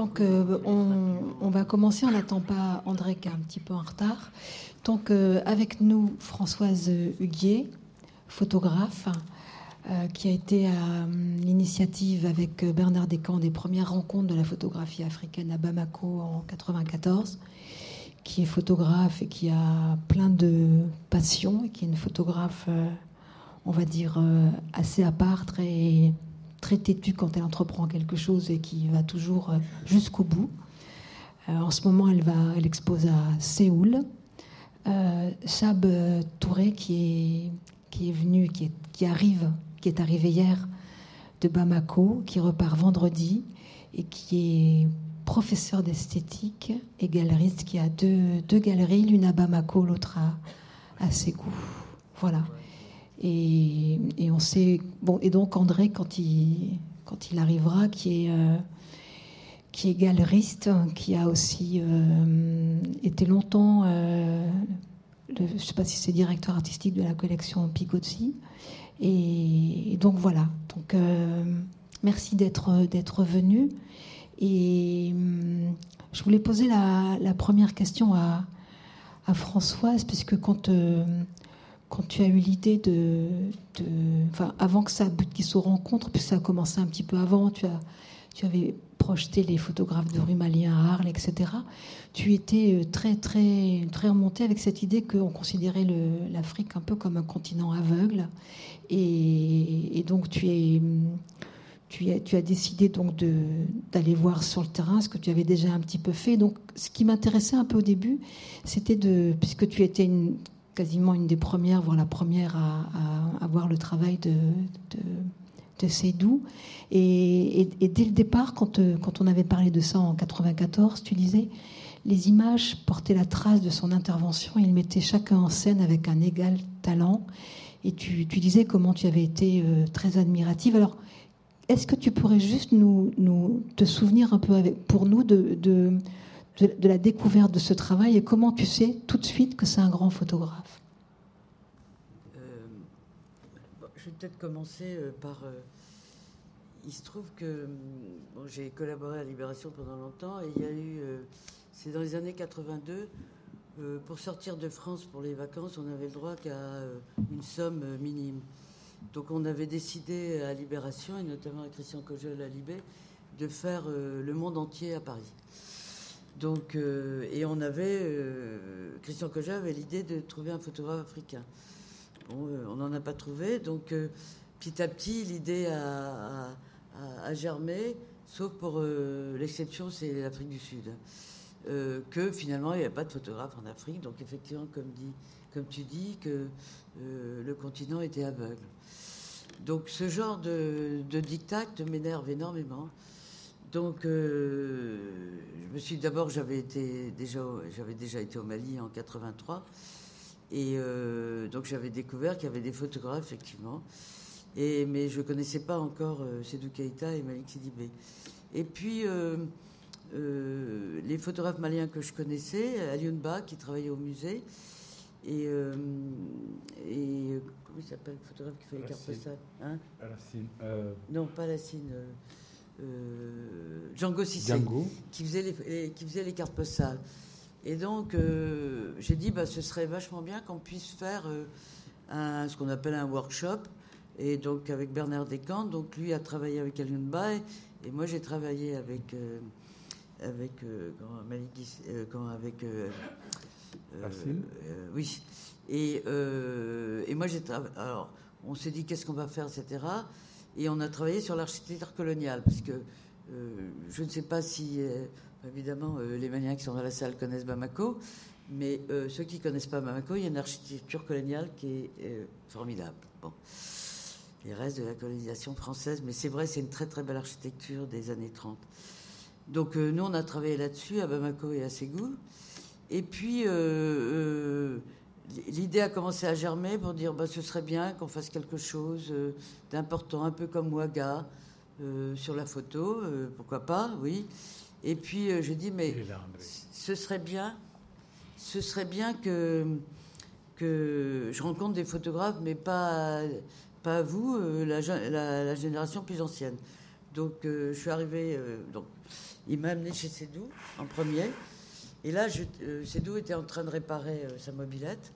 Donc, on, va commencer. On n'attend pas André qui est un petit peu en retard. Donc, avec nous, Françoise Huguier, photographe, qui a été à l'initiative avec Bernard Descamps des premières rencontres de la photographie africaine à Bamako en 94 qui est photographe et qui a plein de passions, et qui est une photographe, euh, on va dire, euh, assez à part, très, très têtue quand elle entreprend quelque chose et qui va toujours euh, jusqu'au bout. en ce moment, elle, va, elle expose à Séoul. Chab Touré, qui est, qui est venu, qui, est, qui arrive, qui est arrivé hier de Bamako, qui repart vendredi et qui est professeur d'esthétique et galeriste qui a deux, deux galeries, l'une à Bamako, l'autre à, à Ségou. Voilà. Et, on sait. Bon, et donc André, quand il, quand il arrivera, qui est, euh, qui est galeriste, qui a aussi euh, été longtemps. Euh, je ne sais pas si c'est directeur artistique de la collection Pigozzi. Et, donc voilà. Donc merci d'être d'être venu. Et je voulais poser la, première question à, Françoise, puisque quand, euh, quand tu as eu l'idée de, enfin, avant que ça qu'ils se rencontrent, puis ça a commencé un petit peu avant, tu, as, tu avais projeté les photographes de rue Malien à Arles, etc. Tu étais euh, très, très, très remonté avec cette idée qu'on considérait l'Afrique un peu comme un continent aveugle. Et, donc, tu es tu as, décidé donc d'aller voir sur le terrain ce que tu avais déjà un petit peu fait. Donc, ce qui m'intéressait un peu au début, c'était de, puisque tu étais quasiment une des premières, voire la première à, voir le travail de, de, Seydou. Et, dès le départ, quand, quand on avait parlé de ça en 94, tu disais, les images portaient la trace de son intervention. Il mettait chacun en scène avec un égal talent. Et tu, disais comment tu avais été euh, très admirative. Alors, est-ce que tu pourrais juste nous, te souvenir un peu avec, pour nous de, de, de, la découverte de ce travail et comment tu sais tout de suite que c'est un grand photographe euh, Je vais peut-être commencer euh, par... Euh, il se trouve que j'ai collaboré à Libération pendant longtemps et il y a eu... c'est dans les années 82 pour sortir de France pour les vacances, on avait le droit qu'à une somme minime. Donc on avait décidé à Libération, et notamment à Christian Cogel à Libé, de faire le monde entier à Paris. Donc, euh, et on avait, euh, Christian Cogel avait l'idée de trouver un photographe africain. Bon, on n'en a pas trouvé, donc petit à petit, l'idée a, germé, sauf pour l'exception, c'est l'Afrique du Sud. que finalement, il n'y avait pas de photographe en Afrique, donc effectivement, comme, dit, comme tu dis, que le continent était aveugle. Donc ce genre de, de m'énerve énormément. Donc euh, je me suis d'abord j'avais été déjà j'avais déjà été au Mali en 83 et euh, donc j'avais découvert qu'il y avait des photographes effectivement. Et mais je connaissais pas encore euh, Sedou Keïta et Malik Sidibé. Et puis les photographes maliens que je connaissais, Aliunba qui travaillait au musée et, et comment il s'appelle le photographe qui fait les cartes postales hein? Euh... Non, pas la Euh, Django Sissé, qui faisait les, qui faisait les cartes postales. Et donc, euh, j'ai dit, bah, ce serait vachement bien qu'on puisse faire euh, un, ce qu'on appelle un workshop. Et donc, avec Bernard Descamps, donc lui a travaillé avec Alun Bay, et moi j'ai travaillé avec, avec, quand, avec oui, et, et moi, j'ai alors, on s'est dit qu'est-ce qu'on va faire, etc. Et on a travaillé sur l'architecture coloniale, parce que euh, je ne sais pas si, euh, évidemment, les Maliens qui sont dans la salle connaissent Bamako, mais ceux qui ne connaissent pas Bamako, il y a une architecture coloniale qui est formidable. Bon. Les restes de la colonisation française, mais c'est vrai, c'est une très très belle architecture des années 30. Donc nous, on a travaillé là-dessus à Bamako et à Ségou. Et puis, l'idée a commencé à germer pour dire bah, ce serait bien qu'on fasse quelque chose euh, d'important, un peu comme Ouaga euh, sur la photo, euh, pourquoi pas, oui. Et puis j'ai dit mais ce serait bien, ce serait bien que que je rencontre des photographes, mais pas pas vous, la, la, génération plus ancienne, Donc, je suis arrivée. donc, il m'a amené chez Cédou en premier. Et là, Cédou était en train de réparer sa mobilette.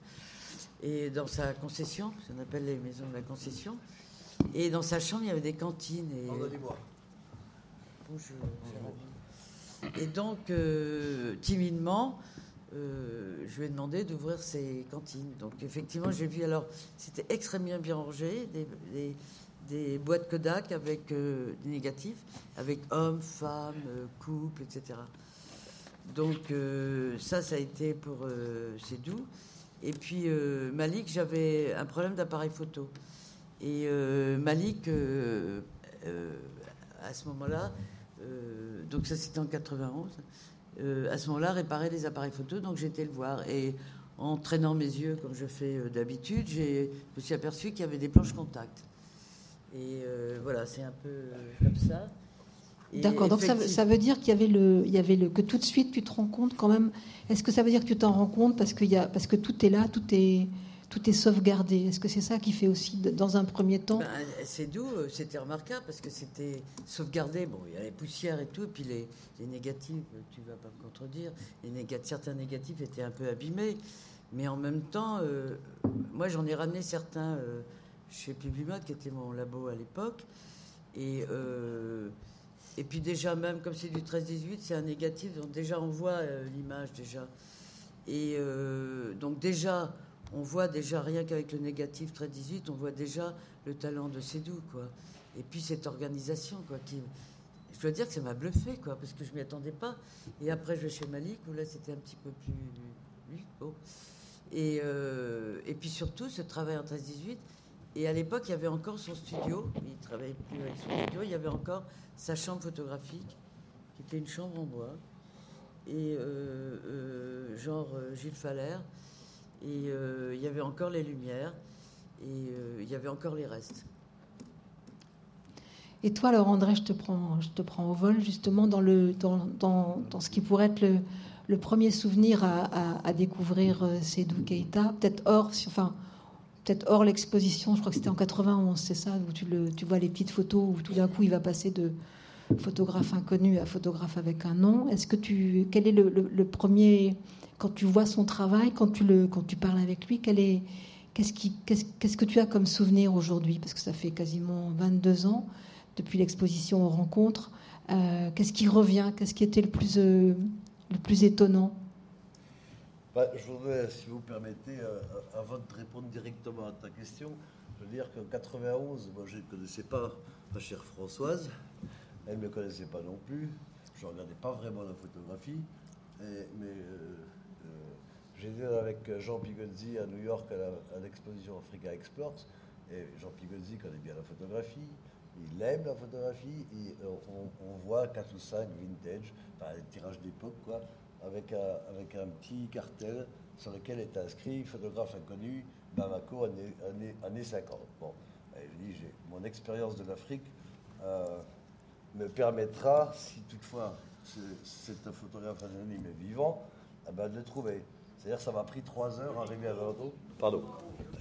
Et dans sa concession, on appelle les maisons de la concession. Et dans sa chambre, il y avait des cantines. Et... Bonjour. Et donc, timidement, euh, je lui ai demandé d'ouvrir ses cantines. Donc effectivement, j'ai vu, alors c'était extrêmement bien rangé, des, boîtes Kodak avec euh, des négatifs, avec hommes, femmes, euh, couples, etc. Donc ça, ça a été pour c'est doux. Et puis Malik, j'avais un problème d'appareil photo. Et Malik, à ce moment-là, donc ça c'était en 91, euh, à ce moment-là, réparer les appareils photo. Donc j'étais le voir. Et en traînant mes yeux, comme je fais euh, d'habitude, je me suis aperçu qu'il y avait des planches contact. Et euh, voilà, c'est un peu comme ça. D'accord, donc ça, ça, veut dire qu'il y avait le, il y avait le, que tout de suite tu te rends compte quand même. Est-ce que ça veut dire que tu t'en rends compte parce y a, parce que tout est là, tout est, tout est sauvegardé? Est-ce que c'est ça qui fait aussi, dans un premier temps? Ben, C'est doux, euh, c'était remarquable parce que c'était sauvegardé. Bon, il y a les poussières et tout, et puis les, négatifs, tu vas pas me contredire, les négatifs, certains négatifs étaient un peu abîmés. Mais en même temps, euh, moi j'en ai ramené certains euh, chez Publimode, qui était mon labo à l'époque. Et, et puis déjà, même comme c'est du 13-18, c'est un négatif, donc déjà on voit l'image déjà. Et donc déjà, on voit déjà, rien qu'avec le négatif très 18, on voit déjà le talent de Cédou, quoi. Et puis cette organisation, quoi, je dois dire que ça m'a bluffé, quoi, parce que je m'y attendais pas. Et après, je vais chez Malik, où là, c'était un petit peu plus. Et, euh, et puis surtout, ce travail en 13-18. Et à l'époque, il y avait encore son studio. Il travaillait plus avec son studio. Il y avait encore sa chambre photographique, qui était une chambre en bois. Et euh, euh, genre Gilles Faller et euh, il y avait encore les lumières, et euh, il y avait encore les restes. Et toi, alors André, je te prends, je te prends au vol justement dans, le, dans, dans, dans ce qui pourrait être le, premier souvenir à, à, découvrir euh, Sedou Keita, peut-être hors, enfin, peut-être hors l'exposition, je crois que c'était en 91, c'est ça, où tu, le, tu vois les petites photos où tout d'un coup il va passer de photographe inconnu à photographe avec un nom. Est-ce que tu, quel est le, le premier quand tu vois son travail, quand tu, le, quand tu parles avec lui, est, qu'est-ce, qui, qu'est-ce, que tu as comme souvenir aujourd'hui? Parce que ça fait quasiment 22 ans depuis l'exposition aux rencontres. Euh, qu'est-ce qui revient? Qu'est-ce qui était le plus, euh, le plus étonnant? Bah, Je voudrais, si vous permettez, euh, avant de répondre directement à ta question, je veux dire qu'en 91, moi je ne connaissais pas ma chère Françoise, elle ne me connaissait pas non plus, je ne regardais pas vraiment la photographie, mais J'étais avec Jean Pigozzi à New York à l'exposition Africa Explores. Et Jean Pigozzi connaît bien la photographie, il aime la photographie, on, voit 4 ou 5 vintage, enfin des tirages d'époque, quoi, avec un, avec un petit cartel sur lequel est inscrit photographe inconnu, Bamako, années, années, 50. Bon, je dis, mon expérience de l'Afrique euh, me permettra, si toutefois cet photographe anonyme est vivant, eh ben, de le trouver. C'est-à-dire ça m'a pris trois heures à arriver à Bordeaux. Pardon.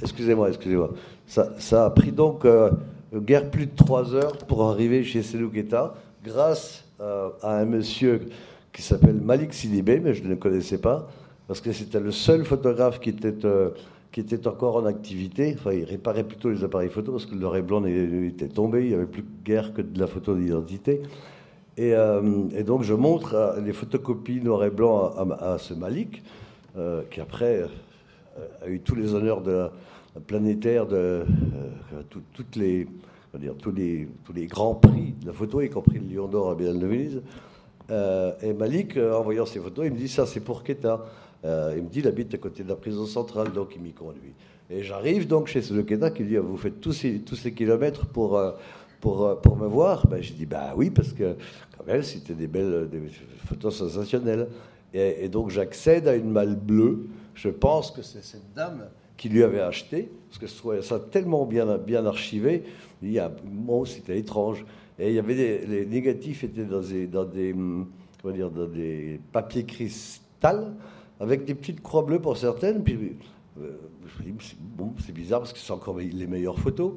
Excusez-moi, excusez-moi. Ça, ça, a pris donc euh, guère plus de trois heures pour arriver chez Selouketa, grâce euh, à un monsieur qui s'appelle Malik Sidibé, mais je ne le connaissais pas, parce que c'était le seul photographe qui était, euh, qui était encore en activité. Enfin, il réparait plutôt les appareils photo, parce que le noir et blanc était tombé, il n'y avait plus guère que de la photo d'identité. Et, donc je montre les photocopies noir et blanc à ce Malik. Euh, qui après euh, a eu tous les honneurs de la, planétaire de euh, toutes les, dire, tous, les, tous les grands prix de la photo, y compris le Lion d'Or à Biennale de Venise. Et Malik, en voyant ces photos, il me dit ça c'est pour Keta. il me dit il habite à côté de la prison centrale, donc il m'y conduit. Et j'arrive donc chez ce Keta qui dit vous faites tous ces, kilomètres pour me voir ben, J'ai dit, bah oui, parce que quand même, c'était des belles photos sensationnelles. Et, donc j'accède à une malle bleue. Je pense que c'est cette dame qui lui avait acheté, parce que je trouvais ça tellement bien, bien archivé. Il y a, bon, c'était étrange. Et il y avait les négatifs étaient dans des, dans des, hum, comment dire, dans des papiers cristal, avec des petites croix bleues pour certaines. Puis euh, bon, c'est bizarre parce que c'est encore les meilleures photos.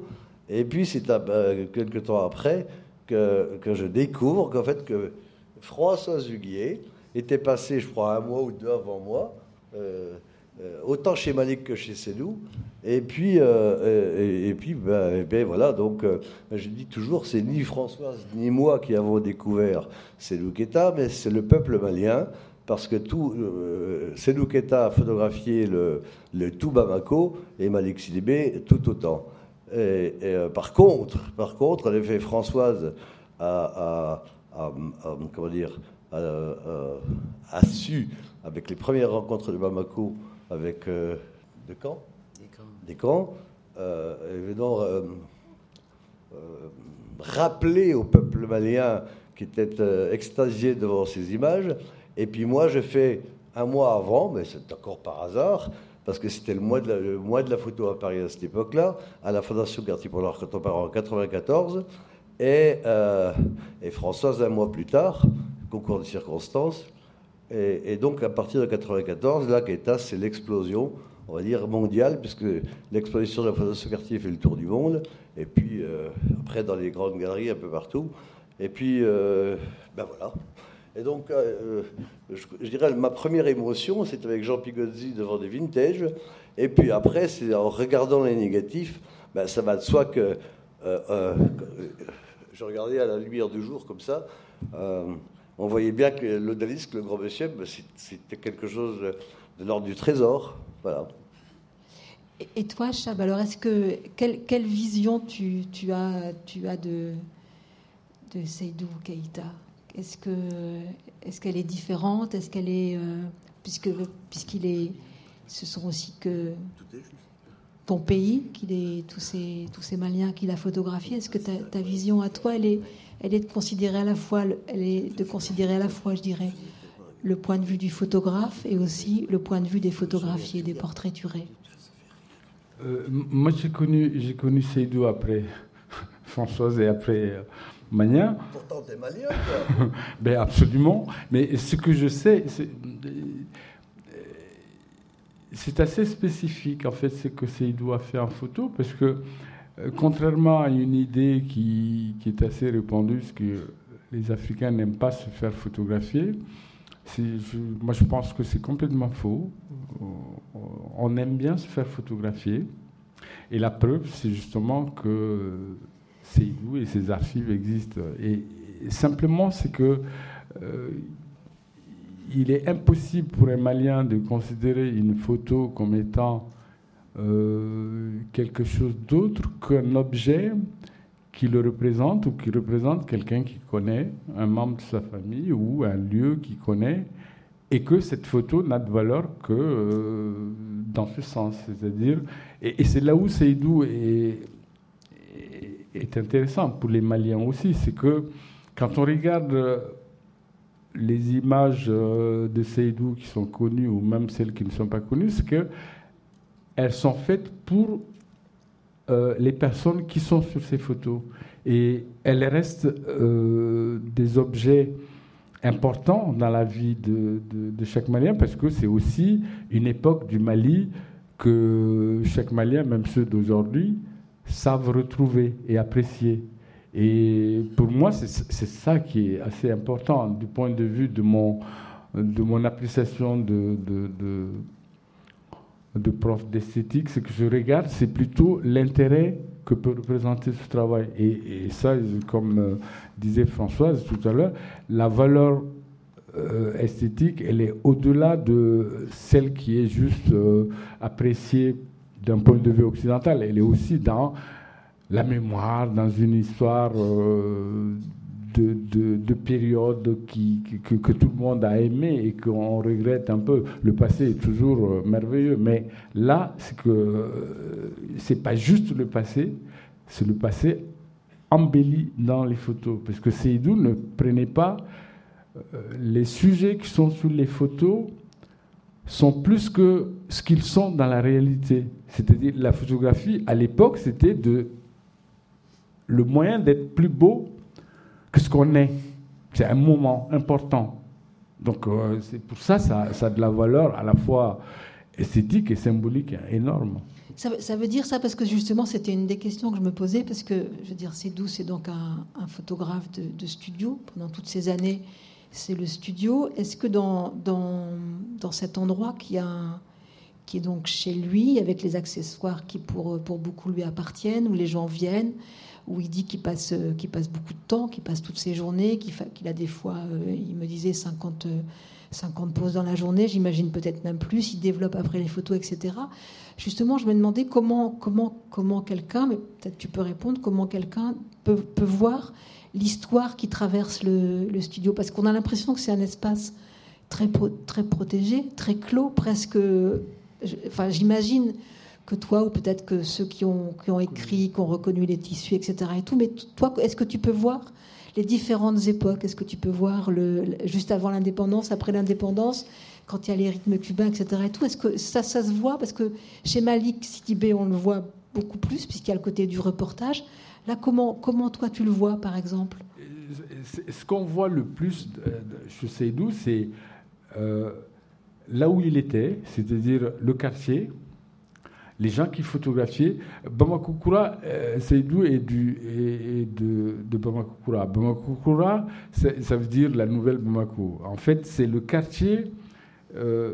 Et puis, c'est euh, quelques temps après, que, que je découvre qu'en fait que François Huguier était passé, je crois, un mois ou deux avant moi, euh, euh, autant chez Malik que chez Sédou. Et puis, euh, et, puis ben, ben, voilà, donc je dis toujours, c'est ni Françoise ni moi qui avons découvert Sédou Keta, mais c'est le peuple malien, parce que tout, Keta a photographié le, le tout Bamako et Malik Sidibé tout autant. Et, par contre, par contre, l'effet Françoise a, comment dire, a, su, avec les premières rencontres de Bamako, avec euh, de camps, des camps, euh, évidemment, euh, rappeler au peuple malien qui était extasié devant ces images. Et puis moi, je fais un mois avant, mais c'est encore par hasard, parce que c'était le mois, de la, photo à Paris à cette époque-là, à la Fondation Cartier Polar quand on part en 94. Et, et Françoise, un mois plus tard, concours de circonstances. Et, donc, à partir de 94, là, Keita, c'est l'explosion, on va dire, mondiale, puisque l'exposition de la Fondation Cartier fait le tour du monde. Et puis, euh, après, dans les grandes galeries, un peu partout. Et puis, euh, ben voilà. Et donc, euh, je, dirais, ma première émotion, c'est avec Jean Pigozzi devant des vintage. Et puis après, c'est en regardant les négatifs, ben, ça va de soi que je regardais à la lumière du jour comme ça on voyait bien que l'odalisque, le grand monsieur, ben, c'était quelque chose de l'ordre du trésor. Voilà. Et toi, Chab, alors est-ce que quelle, vision tu, as, tu as de, de Seydou Keïta? Est-ce que est-ce qu'elle est différente? Est-ce qu'elle est, euh, puisque puisqu'il est, ce sont aussi que ton pays, qu'il est tous ces tous ces Maliens qu'il a photographiés. Est-ce que ta, ta vision à toi, elle est elle est de considérer à la fois, elle est de considérer à la fois, je dirais, le point de vue du photographe et aussi le point de vue des photographiés, des portraiturés. Euh, moi, j'ai connu, j'ai connu Seydou après Françoise et après euh, Mania. Pourtant, t'es malien, ben, absolument. Mais ce que je sais, c'est, c'est assez spécifique, en fait, ce que Seydou a fait en photo, parce que euh, contrairement à une idée qui, est assez répandue, c'est que les Africains n'aiment pas se faire photographier, moi je pense que c'est complètement faux. Euh, on aime bien se faire photographier. Et la preuve, c'est justement que Seydou et ses archives existent. Et, simplement, c'est que euh, il est impossible pour un Malien de considérer une photo comme étant euh, quelque chose d'autre qu'un objet qui le représente ou qui représente quelqu'un qui connaît, un membre de sa famille ou un lieu qu'il connaît, et que cette photo n'a de valeur que euh, dans ce sens. C'est-à-dire, et, c'est là où Seydou est, est, intéressant pour les Maliens aussi, c'est que quand on regarde les images euh, de Seydou qui sont connues ou même celles qui ne sont pas connues, c'est que elles sont faites pour euh, les personnes qui sont sur ces photos. Et elles restent euh, des objets importants dans la vie de, chaque Malien parce que c'est aussi une époque du Mali que chaque Malien, même ceux d'aujourd'hui, savent retrouver et apprécier. Et pour moi, c'est ça qui est assez important du point de vue de mon, de mon appréciation de, de de prof d'esthétique, ce que je regarde, c'est plutôt l'intérêt que peut représenter ce travail. Et, ça, comme euh, disait Françoise tout à l'heure, la valeur euh, esthétique, elle est au-delà de celle qui est juste euh, appréciée d'un point de vue occidental. Elle est aussi dans la mémoire, dans une histoire de, de, périodes qui, que, tout le monde a aimé et qu'on regrette un peu. Le passé est toujours euh, merveilleux, mais là, c'est que euh, c'est pas juste le passé, c'est le passé embelli dans les photos. Parce que Seydou ne prenait pas euh, les sujets qui sont sur les photos sont plus que ce qu'ils sont dans la réalité. C'est-à-dire la photographie, à l'époque, c'était le moyen d'être plus beau ce qu'on est. C'est un moment important. Donc euh, c'est pour ça ça, ça a de la valeur à la fois esthétique et symbolique énorme. Ça, veut dire ça parce que justement c'était une des questions que je me posais parce que je veux dire c'est doux c'est donc un, photographe de, studio pendant toutes ces années c'est le studio est-ce que dans, dans, dans, cet endroit qui, a, qui est donc chez lui avec les accessoires qui pour, pour beaucoup lui appartiennent où les gens viennent où il dit qu'il passe, qu'il passe beaucoup de temps qu'il passe toutes ses journées qu'il a des fois euh, il me disait 50 50 poses dans la journée, j'imagine peut-être même plus, il développe après les photos, etc. Justement, je me demandais comment, comment, comment quelqu'un, mais peut-être tu peux répondre, comment quelqu'un peut, voir l'histoire qui traverse le, studio, parce qu'on a l'impression que c'est un espace très protégé, très clos, presque... Enfin, j'imagine que toi, ou peut-être que ceux qui ont, qui ont écrit, qui ont reconnu les tissus, etc. Et tout, mais toi, est-ce que tu peux voir les différentes époques? Est-ce que tu peux voir juste avant l'indépendance, après l'indépendance, quand il y a les rythmes cubains, etc. Et tout? Est-ce que ça, ça se voit? Parce que chez Malik Sidibé, on le voit beaucoup plus, puisqu'il y a le côté du reportage. Là, comment, comment toi tu le vois, par exemple? Ce qu'on voit le plus chez Seydou, c'est euh, là où il était, c'est-à-dire le quartier, les gens qui photographiaient. Bamakoukura, euh, Seydou est, du, de, de Bamakoukura. Bamakoukura, ça veut dire la nouvelle Bamako. En fait, c'est le quartier, euh,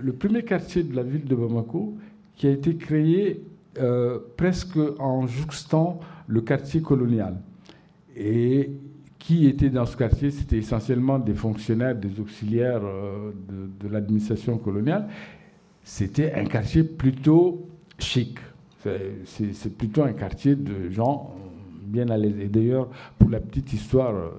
le premier quartier de la ville de Bamako qui a été créé euh, presque en jouxtant le quartier colonial. Et qui était dans ce quartier C'était essentiellement des fonctionnaires, des auxiliaires de l'administration coloniale. C'était un quartier plutôt chic. C'est plutôt un quartier de gens bien à l'aise. Et d'ailleurs, pour la petite histoire, euh,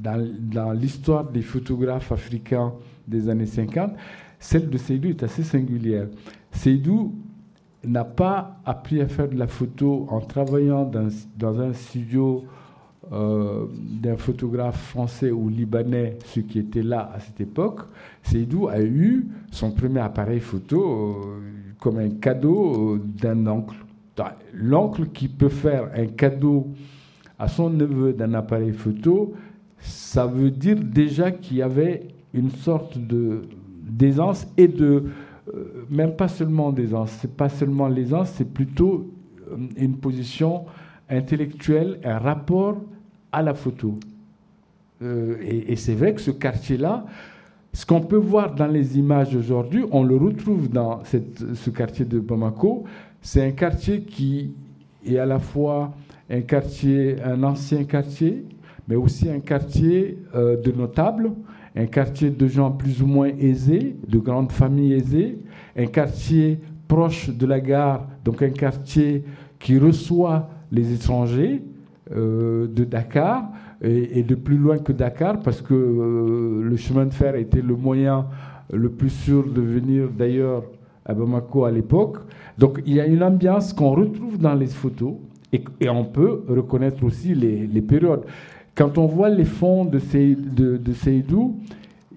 dans, l'histoire des photographes africains des années 50, celle de Seydou est assez singulière. Seydou n'a pas appris à faire de la photo en travaillant dans, un studio euh, d'un photographe français ou libanais, ce qui était là à cette époque. Seydou a eu son premier appareil photo. Comme un cadeau euh, d'un oncle. L'oncle qui peut faire un cadeau à son neveu d'un appareil photo, ça veut dire déjà qu'il y avait une sorte de d'aisance et de euh, même pas seulement d'aisance, c'est pas seulement l'aisance, c'est plutôt euh, une position intellectuelle, un rapport à la photo. et c'est vrai que ce quartier-là, ce qu'on peut voir dans les images aujourd'hui, on le retrouve dans ce quartier de Bamako. C'est un quartier qui est à la fois un ancien quartier, mais aussi un quartier euh, de notables, un quartier de gens plus ou moins aisés, de grandes familles aisées, un quartier proche de la gare, donc un quartier qui reçoit les étrangers euh, de Dakar, et, de plus loin que Dakar, parce que euh, le chemin de fer était le moyen le plus sûr de venir d'ailleurs à Bamako à l'époque. Donc il y a une ambiance qu'on retrouve dans les photos et, on peut reconnaître aussi les, périodes. Quand on voit les fonds de, de, Seydou,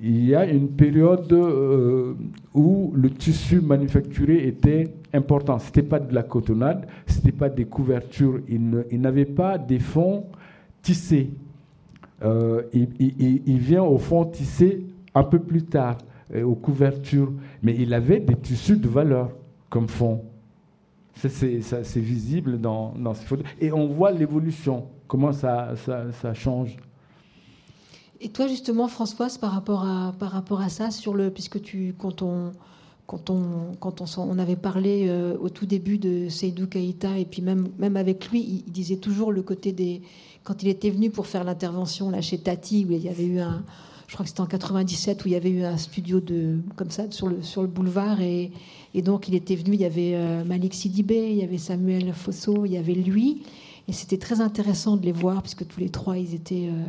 il y a une période euh, où le tissu manufacturé était important. Ce n'était pas de la cotonnade, ce n'était pas des couvertures. Il n'avait pas des fonds tissés. Euh, il, vient au fond tisser un peu plus tard, euh, aux couvertures, mais il avait des tissus de valeur comme fond. C'est visible dans, ces photos. Et on voit l'évolution, comment ça, change. Et toi, justement, Françoise, par rapport à, par rapport à ça, puisque tu, quand on, quand on, quand on, on avait parlé euh, au tout début de Seydou Keïta, et puis même, même avec lui, il disait toujours le côté des, quand il était venu pour faire l'intervention là chez Tati, où il y avait eu un, je crois que c'était en 97, où il y avait eu un studio de, comme ça sur le, sur le boulevard, et, et donc il était venu, il y avait euh, Malik Sidibé, il y avait Samuel Fosso, il y avait lui, et c'était très intéressant de les voir, puisque tous les trois, ils étaient, euh,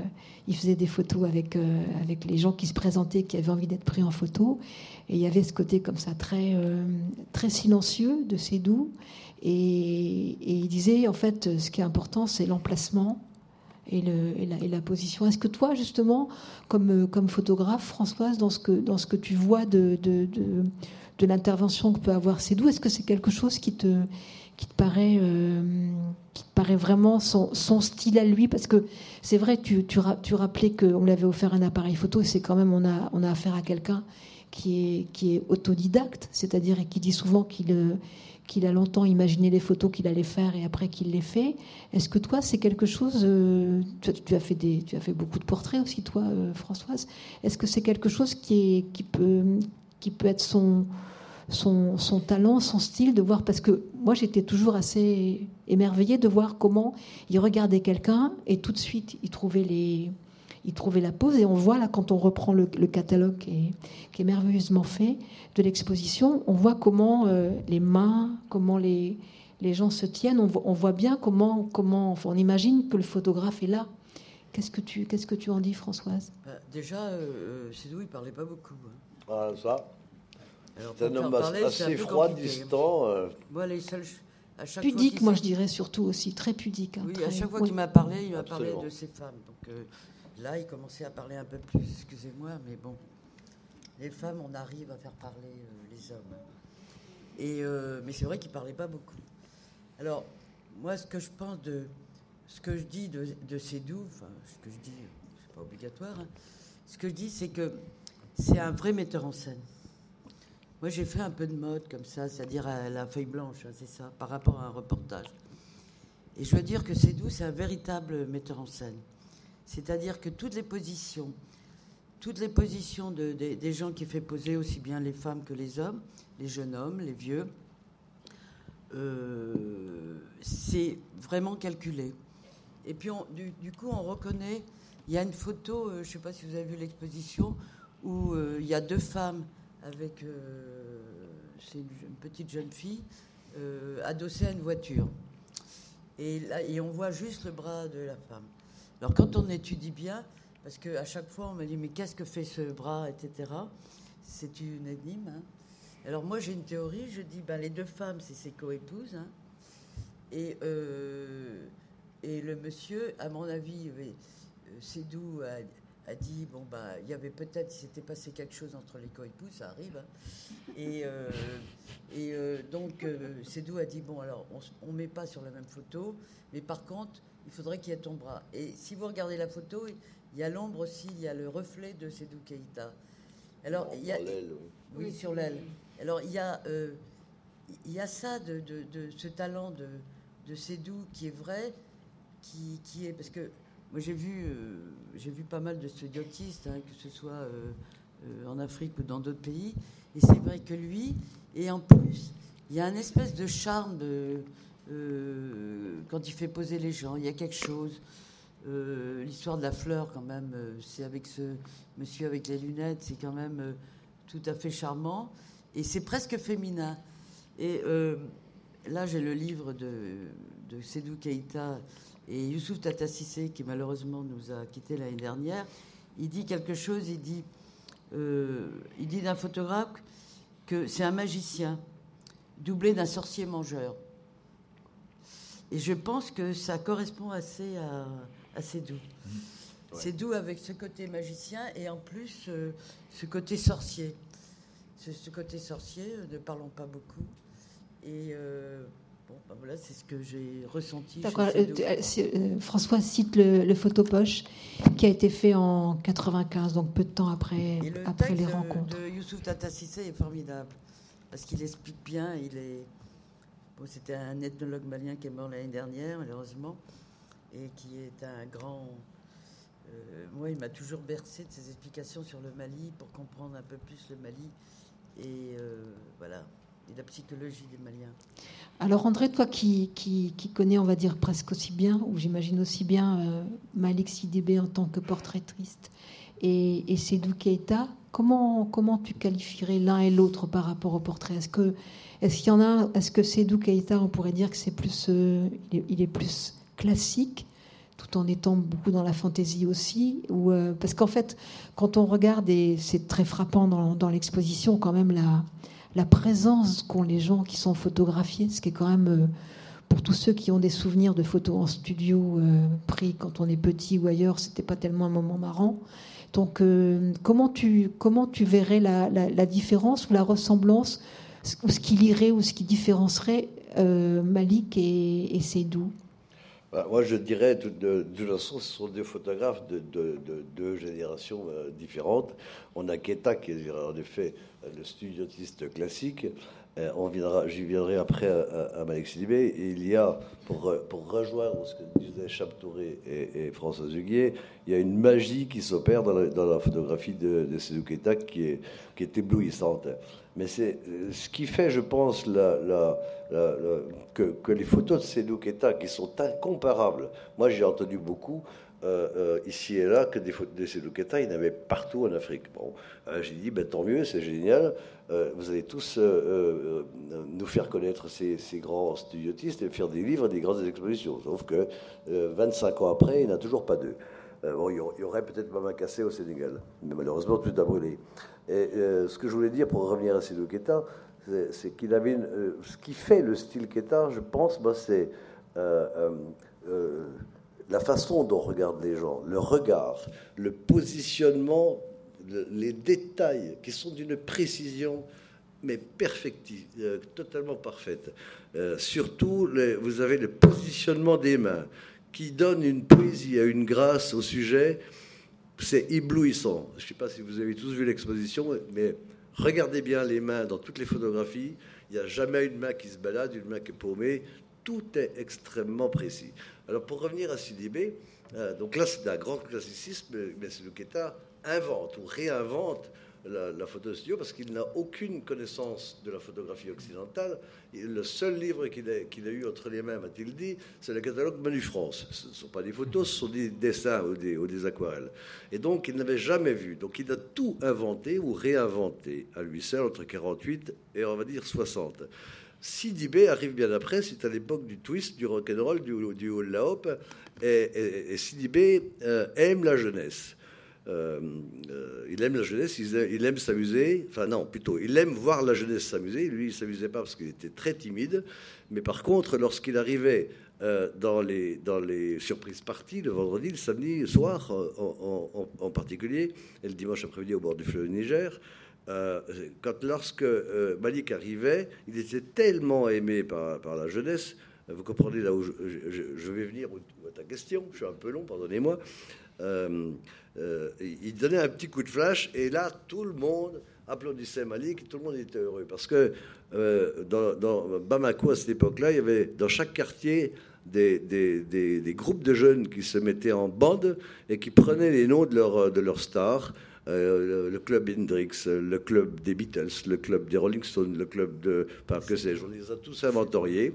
ils faisaient des photos avec, euh, avec les gens qui se présentaient, qui avaient envie d'être pris en photo, et il y avait ce côté comme ça très, très silencieux de Cédou, et, et il disait en fait, ce qui est important, c'est l'emplacement et, la, position. Est-ce que toi, justement, comme, comme photographe, Françoise, dans ce que, dans ce que tu vois de, de, de, l'intervention que peut avoir Cédou, est-ce que c'est quelque chose qui te, qui te, paraît, euh, qui te paraît vraiment son, style à lui Parce que c'est vrai, tu, tu, tu rappelais qu'on lui avait offert un appareil photo, et c'est quand même, on a, on a affaire à quelqu'un qui est, qui est autodidacte, c'est-à-dire qui dit souvent qu'il qu'il a longtemps imaginé les photos qu'il allait faire et après qu'il les fait. Est-ce que toi, c'est quelque chose tu, as fait des, tu as fait beaucoup de portraits aussi, toi, Françoise. Est-ce que c'est quelque chose qui, est, qui, peut, qui peut être son, son, son, talent, son style, de voir, parce que moi j'étais toujours assez émerveillée de voir comment il regardait quelqu'un et tout de suite il trouvait, les, il trouvait la pose. Et on voit là, quand on reprend le, catalogue qui est, qui est, merveilleusement fait de l'exposition, on voit comment euh, les mains, comment les, les gens se tiennent. On voit, on voit bien comment, comment on imagine que le photographe est là. Qu'est-ce que tu, qu'est-ce que tu en dis, Françoise? Bah, Déjà, euh, Cédou, euh, il parlait pas beaucoup. Hein. Ah, ça c'est un homme assez froid, distant. Euh. pudique, moi je dirais surtout aussi, très pudique. Hein, oui, à chaque fois qu'il m'a parlé, il m'a parlé de ses femmes. Donc euh, là, il commençait à parler un peu plus, excusez-moi, mais bon. Les femmes, on arrive à faire parler euh, les hommes. Et, mais c'est vrai qu'il parlait pas beaucoup. Alors, moi, ce que je pense de. Ce que je dis de, de ces doux, enfin, ce que je dis, c'est pas obligatoire, hein, ce que je dis, c'est que c'est un vrai metteur en scène. Moi, j'ai fait un peu de mode comme ça, c'est-à-dire à la feuille blanche, hein, c'est ça, par rapport à un reportage. Et je veux dire que Cédou, c'est un véritable metteur en scène. C'est-à-dire que toutes les positions, toutes les positions de, des gens qui fait poser aussi bien les femmes que les hommes, les jeunes hommes, les vieux, euh, c'est vraiment calculé. Et puis, du, coup, on reconnaît, il y a une photo, euh, je ne sais pas si vous avez vu l'exposition, où euh, il y a deux femmes avec euh, une, petite jeune fille euh, adossée à une voiture. Et, là, et on voit juste le bras de la femme. Alors quand on étudie bien, parce qu'à chaque fois on me dit mais qu'est-ce que fait ce bras, etc. C'est une énigme. Hein. Alors moi j'ai une théorie, je dis ben, les deux femmes c'est ses coépouses. Hein. Et, euh, et le monsieur, à mon avis, c'est d'où a dit bon bah il y avait peut-être s'était passé quelque chose entre les coépouses, ça arrive. Hein. Et, euh, et euh, donc euh, Cédou a dit bon alors on, ne met pas sur la même photo, mais par contre il faudrait qu'il y ait ton bras. Et si vous regardez la photo, il y a l'ombre aussi, il y a le reflet de Cédou Keïta. Alors il y a oui. sur l'aile. Alors il y a il y a ça de, de, de ce talent de, de Cédou qui est vrai, qui, qui est parce que moi, j'ai vu, euh, j'ai vu pas mal de studiotistes, hein, que ce soit euh, euh, en Afrique ou dans d'autres pays. Et c'est vrai que lui, et en plus, il y a un espèce de charme quand il fait poser les gens. Il y a quelque chose. L'histoire de la fleur, quand même, c'est avec ce monsieur avec les lunettes, c'est quand même tout à fait charmant. Et c'est presque féminin. Et là, j'ai le livre de, de Sedou Keïta et Youssouf Tatassissé, qui malheureusement nous a quittés l'année dernière, il dit quelque chose, il dit, euh, il dit d'un photographe que c'est un magicien doublé d'un sorcier mangeur. Et je pense que ça correspond assez à, à Cédou. Mmh. C'est doux avec ce côté magicien et en plus euh, ce côté sorcier. Ce, côté sorcier, euh, ne parlons pas beaucoup. Et ben voilà, c'est ce que j'ai ressenti. D'accord. Euh, euh, François cite le, photopoche qui a été fait en 95, donc peu de temps après, après les rencontres. de Youssouf Tatassissé est formidable parce qu'il explique bien. Il est bon, c'était un ethnologue malien qui est mort l'année dernière, malheureusement, et qui est un grand. Euh, moi, il m'a toujours bercé de ses explications sur le Mali pour comprendre un peu plus le Mali. Et voilà, et la psychologie des Maliens. Alors André, toi qui, qui, connais, on va dire, presque aussi bien, ou j'imagine aussi bien euh, Malik en tant que portraitiste et, et Sedou Keita, comment, comment tu qualifierais l'un et l'autre par rapport au portrait? Est-ce que est-ce qu'il y en a Est-ce que Sedou Keita, on pourrait dire que c'est plus, euh, il, est, plus classique tout en étant beaucoup dans la fantaisie aussi ou, euh, Parce qu'en fait, quand on regarde, et c'est très frappant dans, dans l'exposition quand même, la, la présence qu'ont les gens qui sont photographiés, ce qui est quand même, euh, pour tous ceux qui ont des souvenirs de photos en studio euh, pris quand on est petit ou ailleurs, c'était pas tellement un moment marrant. Donc, euh, comment, tu, comment tu verrais la, différence ou la ressemblance, ou ce qui lirait ou ce qui différencierait Malik et, et Seydou? Bah, moi, je dirais, de, de, toute façon, ce sont des photographes de deux générations euh, différentes. On a Keta, qui est en effet le studiotiste classique. Euh, on j'y viendrai après à, à, Malek Il y a, pour, rejoindre ce que disaient Chaptouré et, François Huguier, il y a une magie qui s'opère dans, la photographie de, de qui est, éblouissante. Mais c'est euh, ce qui fait, je pense, que, les photos de Keta, qui sont incomparables, moi j'ai entendu beaucoup, euh, euh, ici et là que des photos de Sédou Keta, il y en avait partout en Afrique. Bon, j'ai dit, ben, tant mieux, c'est génial. vous allez tous nous faire connaître ces, grands studiotistes et faire des livres, des grandes expositions. Sauf que 25 ans après, il n'y en a toujours pas deux. bon, il y aurait peut-être Mama Cassé au Sénégal, mais malheureusement tout a brûlé. Et euh, ce que je voulais dire pour revenir à Sidou Keta, c'est qu'il avait euh, ce qui fait le style Keta, je pense, bah, c'est euh, la façon dont regardent les gens, le regard, le positionnement, les détails qui sont d'une précision mais perfective, totalement parfaite. surtout, vous avez le positionnement des mains qui donne une poésie, une grâce au sujet c'est éblouissant. Je ne sais pas si vous avez tous vu l'exposition, mais regardez bien les mains dans toutes les photographies. Il n'y a jamais une main qui se balade, une main qui est paumée. Tout est extrêmement précis. Alors pour revenir à Sidibé, euh, donc là c'est un grand classicisme, mais Keta invente ou réinvente la, photo studio parce qu'il n'a aucune connaissance de la photographie occidentale. le seul livre qu'il a, eu entre les mains, m'a-t-il dit, c'est le catalogue Manu France. Ce ne sont pas des photos, ce sont des dessins ou des, ou des aquarelles. Et donc, il n'avait jamais vu. Donc, il a tout inventé ou réinventé à lui seul entre 48 et on va dire 60. Sidibé arrive bien après, c'est à l'époque du twist, du rock'n'roll, du, du hula hop, et, et, Sidibé euh, aime la jeunesse. Euh, euh, il aime la jeunesse, il aime, s'amuser. Enfin, non, plutôt, il aime voir la jeunesse s'amuser. Lui, il s'amusait pas parce qu'il était très timide. Mais par contre, lorsqu'il arrivait euh, dans, les, dans les surprises parties, le vendredi, le samedi, le soir en, particulier, et le dimanche après-midi au bord du fleuve Niger, quand lorsque Malik arrivait, il était tellement aimé par, la jeunesse. Vous comprenez là où je, vais venir à ta question. Je suis un peu long, pardonnez-moi. Euh, il donnait un petit coup de flash et là, tout le monde applaudissait Malik, tout le monde était heureux. Parce que euh, dans, Bamako, à cette époque-là, il y avait dans chaque quartier des, groupes de jeunes qui se mettaient en bande et qui prenaient les noms de leurs leur stars. Euh, le, club Hendrix, le club des Beatles, le club des Rolling Stones, le club de. Enfin, que sais-je, on les a tous inventoriés.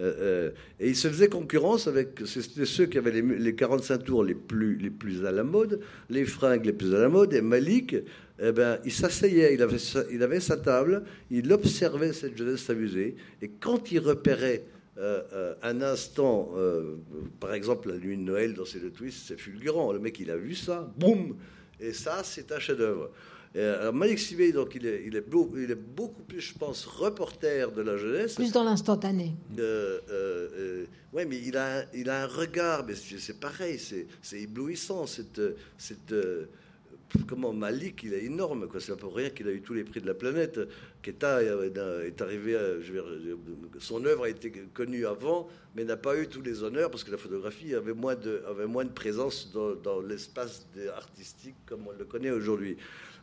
Euh, euh, et il se faisait concurrence avec c'était ceux qui avaient les, 45 tours les plus, les plus à la mode, les fringues les plus à la mode. Et Malik, eh ben, il s'asseyait, il avait, il avait sa table, il observait cette jeunesse s'amuser. Et quand il repérait un instant, par exemple la nuit de Noël dans le Twist, c'est fulgurant. Le mec, il a vu ça, boum Et ça, c'est un chef-d'œuvre. Euh, alors Malik Sibé, donc il est, il, est beaucoup, il est beaucoup plus, je pense, reporter de la jeunesse. Plus dans l'instantané. Euh, euh, oui, mais il a, il a un regard, mais c'est pareil, c'est éblouissant. Cette, cette, comment Malik, il est énorme, quoi. C'est pas pour rien qu'il a eu tous les prix de la planète. Keta est arrivé, je son œuvre a été connue avant, mais n'a pas eu tous les honneurs parce que la photographie avait moins de, avait moins de présence dans, dans l'espace artistique comme on le connaît aujourd'hui.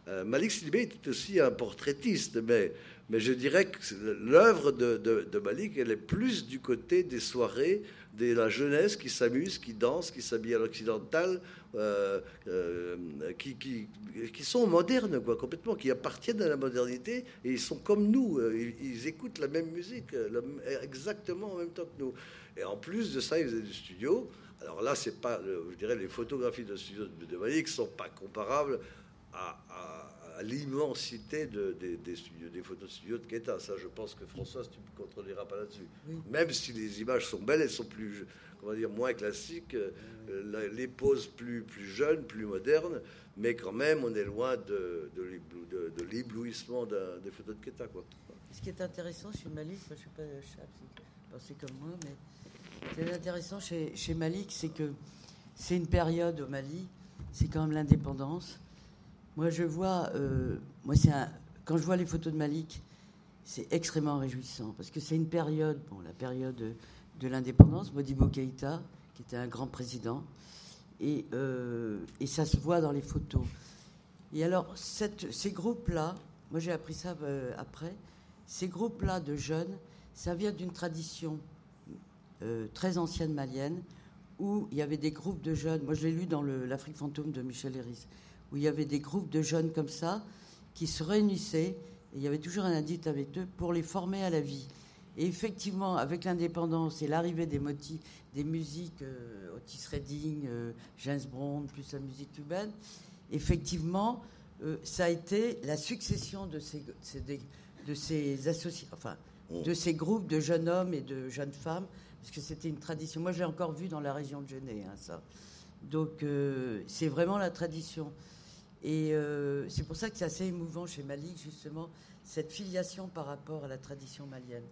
Euh, Malik Sidibé était aussi un portraitiste, mais, mais je dirais que l'œuvre de, Malik, elle est plus du côté des soirées, de la jeunesse qui s'amuse, qui danse, qui s'habille à l'occidental, euh, euh, qui, sont modernes, quoi, complètement, qui appartiennent à la modernité, et ils sont comme nous, ils, écoutent la même musique, exactement en même temps que nous. Et en plus de ça, ils faisaient du studio. Alors là, c'est pas, je dirais, les photographies de studio de Malik sont pas comparables à, l'immensité des, studios, des photos studios de Keta. Ça, je pense que François, tu ne contrôleras pas là-dessus. Même si les images sont belles, elles sont plus, comment dire, moins classiques, euh, les poses plus, plus jeunes, plus modernes, mais quand même, on est loin de, de, l'éblouissement des photos de Keta. Quoi. Ce qui est intéressant chez Malik, je ne sais pas si comme moi, mais ce qui est intéressant chez, chez Malik, c'est que c'est une période au Mali, c'est quand même l'indépendance moi, je vois, euh, moi, c'est quand je vois les photos de Malik, c'est extrêmement réjouissant parce que c'est une période, bon, la période de, l'indépendance. Modibo Keïta, qui était un grand président. Et, et ça se voit dans les photos. Et alors, ces groupes-là, moi j'ai appris ça après, ces groupes-là de jeunes, ça vient d'une tradition très ancienne malienne, où il y avait des groupes de jeunes, moi je l'ai lu dans l'Afrique fantôme de Michel Héris, où il y avait des groupes de jeunes comme ça qui se réunissaient, et il y avait toujours un adulte avec eux pour les former à la vie. Et effectivement, avec l'indépendance et l'arrivée des motifs, des musiques, euh, Otis Redding, euh, James Brown, plus la musique cubaine, effectivement, euh, ça a été la succession de ces, de ces associations, enfin, de ces groupes de jeunes hommes et de jeunes femmes parce que c'était une tradition. Moi, je l'ai encore vu dans la région de Genève, hein, ça. Donc, c'est vraiment la tradition. Et euh, c'est pour ça que c'est assez émouvant chez Malik, justement, cette filiation par rapport à la tradition malienne.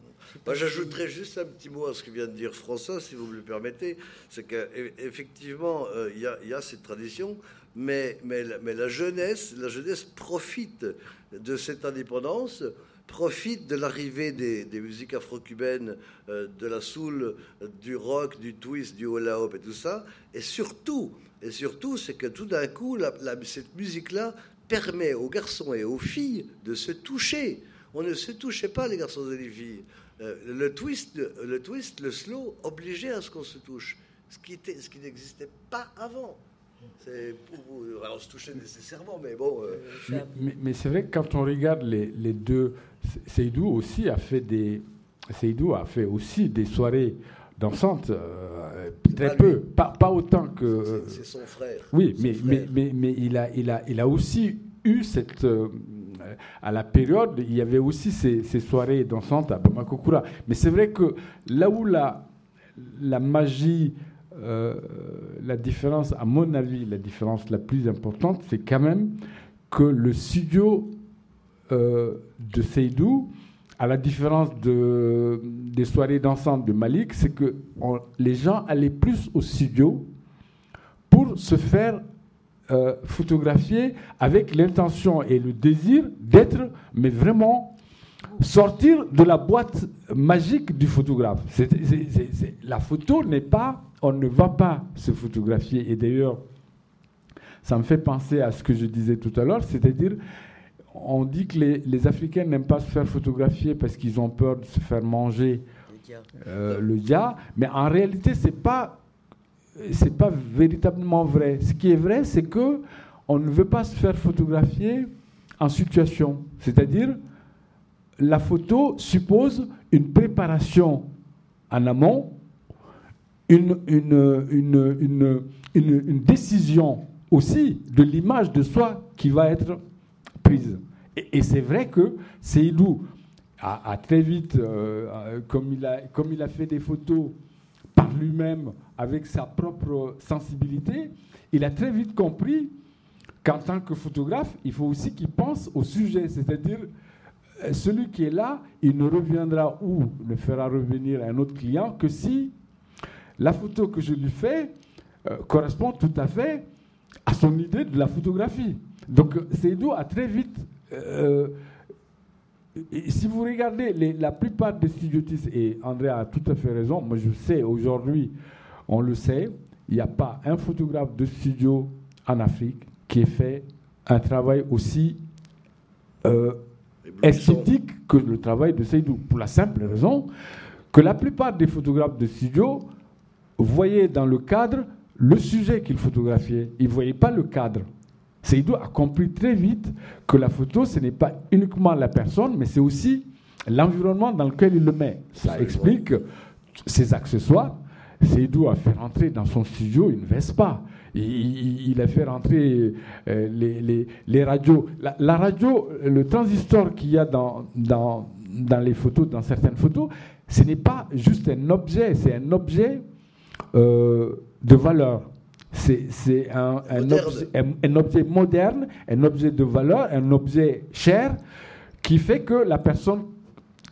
Moi, j'ajouterais juste un petit mot à ce que vient de dire François, si vous me le permettez. C'est qu'effectivement, euh, il y, a cette tradition, mais, mais, mais la jeunesse, la jeunesse profite de cette indépendance profite de l'arrivée des, musiques afro-cubaines, euh, de la soul, du rock, du twist, du hula hop et tout ça. Et surtout, et surtout, c'est que tout d'un coup, cette musique-là permet aux garçons et aux filles de se toucher. On ne se touchait pas, les garçons et les filles. Euh, le twist, le twist, le slow obligeait à ce qu'on se touche, ce qui n'existait pas avant. On se touchait nécessairement, mais bon. Euh, mais, c'est vrai que quand on regarde les, les deux, Seydou aussi a fait des, Seydou a fait aussi des soirées dansantes, euh, très peu, pas, pas, autant que. C'est son frère. Oui, mais, Mais, mais, mais, il, a, il, a, il a aussi eu cette. Euh, à la période, il y avait aussi ces, ces soirées dansantes à Bamako-Koura. Mais c'est vrai que là où la, la magie euh, la différence, à mon avis, la différence la plus importante, c'est quand même que le studio euh, de Seydou, à la différence de, des soirées dansante de Malik, c'est que les gens allaient plus au studio pour se faire euh, photographier avec l'intention et le désir d'être, mais vraiment sortir de la boîte magique du photographe. la photo n'est pas, on ne va pas se photographier. Et d'ailleurs, ça me fait penser à ce que je disais tout à l'heure, c'est-à-dire, on dit que les, Africains n'aiment pas se faire photographier parce qu'ils ont peur de se faire manger euh, le dia, mais en réalité, c'est pas c'est pas véritablement vrai. Ce qui est vrai, c'est que on ne veut pas se faire photographier en situation, c'est-à-dire la photo suppose une préparation en amont, une, une, décision aussi de l'image de soi qui va être prise. Et, c'est vrai que Seydou a, très vite, euh, comme, il a, comme il a fait des photos par lui-même, avec sa propre sensibilité, il a très vite compris qu'en tant que photographe, il faut aussi qu'il pense au sujet, c'est-à-dire euh, celui qui est là, il ne reviendra ou ne fera revenir un autre client que si la photo que je lui fais euh, correspond tout à fait à son idée de la photographie. Donc Seydou a très vite... Euh, si vous regardez la plupart des studiotistes, et André a tout à fait raison, moi je sais aujourd'hui, on le sait, il n'y a pas un photographe de studio en Afrique qui ait fait un travail aussi esthétique que le travail de Seydou, pour la simple raison que la plupart des photographes de studio voyaient dans le cadre le sujet qu'ils photographiaient. Ils ne voyaient pas le cadre. Seydou a compris très vite que la photo, ce n'est pas uniquement la personne, mais c'est aussi l'environnement dans lequel il le met. Ça explique ses accessoires. Seydou a fait rentrer dans son studio une Vespa il, a fait rentrer euh, les, les, radios. La, radio, le transistor qu'il y a dans, dans, dans, les photos, dans certaines photos, ce n'est pas juste un objet, c'est un objet euh, de valeur. C'est un, un, objet, un, objet moderne, un objet de valeur, un objet cher, qui fait que la personne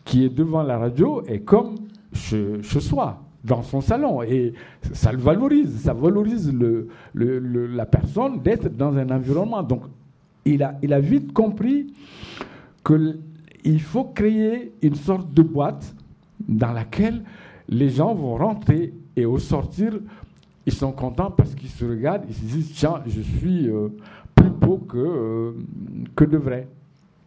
qui est devant la radio est comme chez, chez soi dans son salon. Et ça le valorise, ça valorise le, la personne d'être dans un environnement. Donc, il a, il a vite compris qu'il faut créer une sorte de boîte dans laquelle les gens vont rentrer et au sortir, ils sont contents parce qu'ils se regardent, ils se disent tiens, je suis euh, plus beau que, euh, que de vrai.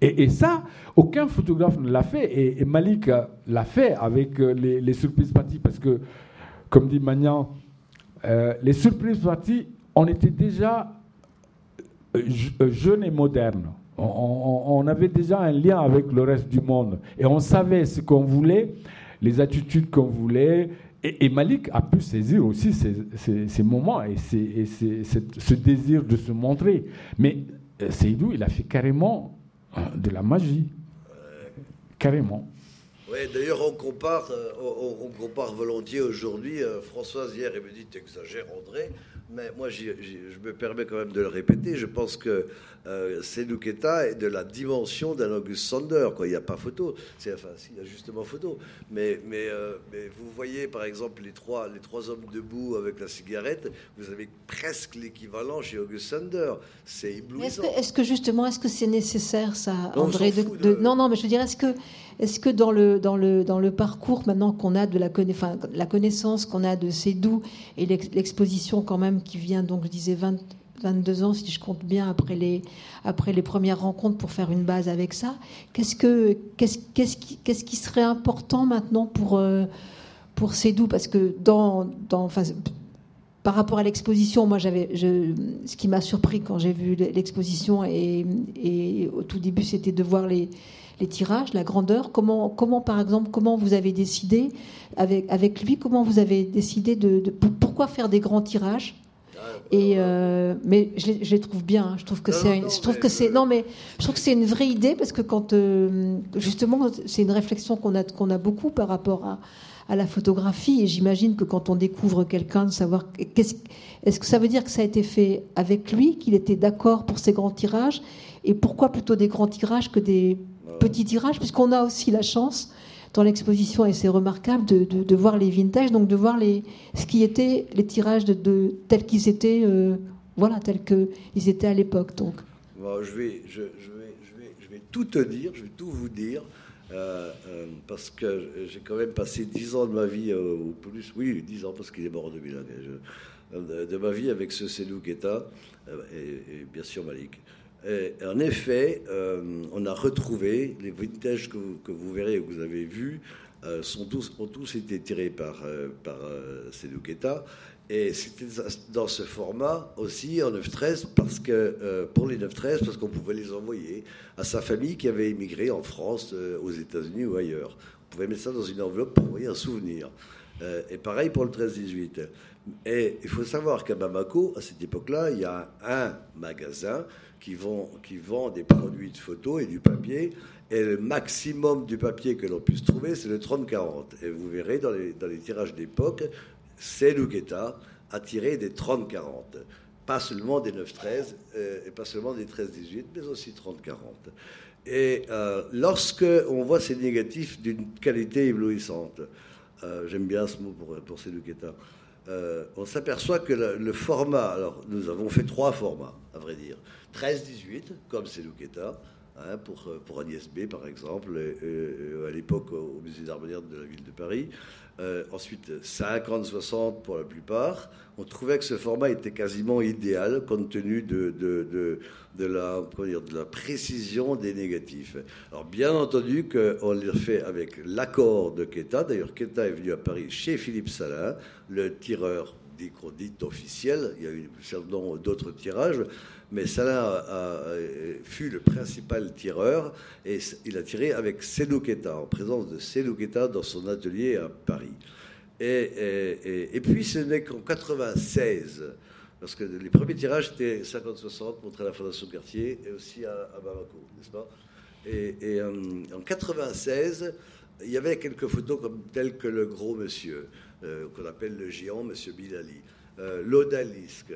Et, ça, aucun photographe ne l'a fait. Et, Malik l'a fait avec euh, les, surprises parties parce que, comme dit Magnan, les surprises parties, on était déjà jeunes et modernes. On, avait déjà un lien avec le reste du monde et on savait ce qu'on voulait, les attitudes qu'on voulait, et, Malik a pu saisir aussi ces, moments et, ce désir de se montrer. Mais euh, Seydou, il a fait carrément euh, de la magie. Carrément. Oui, d'ailleurs, on compare, euh, on, compare volontiers aujourd'hui. Françoise, hier, elle me dit T'exagères, André. Mais moi, je me permets quand même de le répéter. Je pense que euh, est de la dimension d'un Auguste Sander. Quoi. Il n'y a pas photo. C'est, enfin, il y a justement photo. Mais, mais, euh, mais, vous voyez, par exemple, les trois, les trois hommes debout avec la cigarette, vous avez presque l'équivalent chez Auguste Sander. C'est éblouissant. Est-ce que, justement, est-ce que c'est nécessaire, ça, André de, Non, non, mais je veux dire, est-ce que, est-ce que dans, le, dans, le, dans le parcours maintenant qu'on a de la, connaissance qu'on a de Seydou et l'exposition quand même qui vient, donc je disais 20 22 ans, si je compte bien, après les, après les premières rencontres pour faire une base avec ça. Qu'est-ce, que, qu'est-ce, qu'est-ce, qui, serait important maintenant pour, euh, pour Cédou Parce que dans, dans, enfin, par rapport à l'exposition, moi, j'avais, ce qui m'a surpris quand j'ai vu l'exposition et au tout début, c'était de voir les, les tirages, la grandeur. Comment, comment, par exemple, comment vous avez décidé avec, avec lui, comment vous avez décidé de, de pourquoi faire des grands tirages? Et euh, mais je les, trouve bien. Hein. Je trouve que c'est, je trouve que c'est, non mais je trouve que c'est une vraie idée parce que quand euh, justement c'est une réflexion qu'on a qu'on a beaucoup par rapport à, à la photographie et j'imagine que quand on découvre quelqu'un de savoir qu'est-ce, est-ce que ça veut dire que ça a été fait avec lui, qu'il était d'accord pour ces grands tirages et pourquoi plutôt des grands tirages que des petits tirages puisqu'on a aussi la chance dans l'exposition et c'est remarquable de, voir les vintages, donc de voir ce qui était les tirages de, tels qu'ils étaient, euh, voilà, tels qu'ils étaient à l'époque. Donc. je, vais, tout te dire, je vais tout vous dire. Euh, euh, parce que j'ai quand même passé 10 ans de ma vie, ou plus, oui, 10 ans, parce qu'il est mort en 2001, de ma vie avec ce Sédou Keta et, et, bien sûr Malik en effet, euh, on a retrouvé les vintages que vous, que vous verrez, que vous avez vus, euh, sont tous, ont tous été tirés par, euh, par Sedou Et c'était dans ce format aussi en 9-13, parce que, pour les 9-13, parce qu'on pouvait les envoyer à sa famille qui avait émigré en France, aux États-Unis ou ailleurs. On pouvait mettre ça dans une enveloppe pour envoyer un souvenir. et pareil pour le 13-18. Et il faut savoir qu'à Bamako, à cette époque-là, il y a un magasin qui vend, des produits de photo et du papier. Et le maximum du papier que l'on puisse trouver, c'est le 30-40. Et vous verrez dans les, tirages d'époque, c'est Lugeta a tiré des 30-40. Pas seulement des 9-13, euh, et pas seulement des 13-18, mais aussi 30-40. Et euh, lorsque on voit ces négatifs d'une qualité éblouissante, euh, j'aime bien ce mot pour, pour ces euh, on s'aperçoit que le, format, alors nous avons fait trois formats, à vrai dire. 13-18, comme c'est Luqueta, hein, pour, euh, pour Agnès B, par exemple, à l'époque au Musée d'Art de la ville de Paris. Euh, ensuite, 50-60 pour la plupart. On trouvait que ce format était quasiment idéal compte tenu de, de, de, la, dire, de la précision des négatifs. Alors, bien entendu qu'on l'a fait avec l'accord de Keta. D'ailleurs, Keta est venu à Paris chez Philippe Salin, le tireur dit officiel. Il y a eu d'autres tirages mais Salah fut le principal tireur et il a tiré avec Sedou en présence de Sedou dans son atelier à Paris. Et, puis ce n'est qu'en 96, parce que les premiers tirages étaient 50-60, montrés à la Fondation Cartier et aussi à, Bamako, n'est-ce pas? Et, euh, en 96, il y avait quelques photos comme telles que le gros monsieur, euh, qu'on appelle le géant, monsieur Bilali euh, l'odalisque,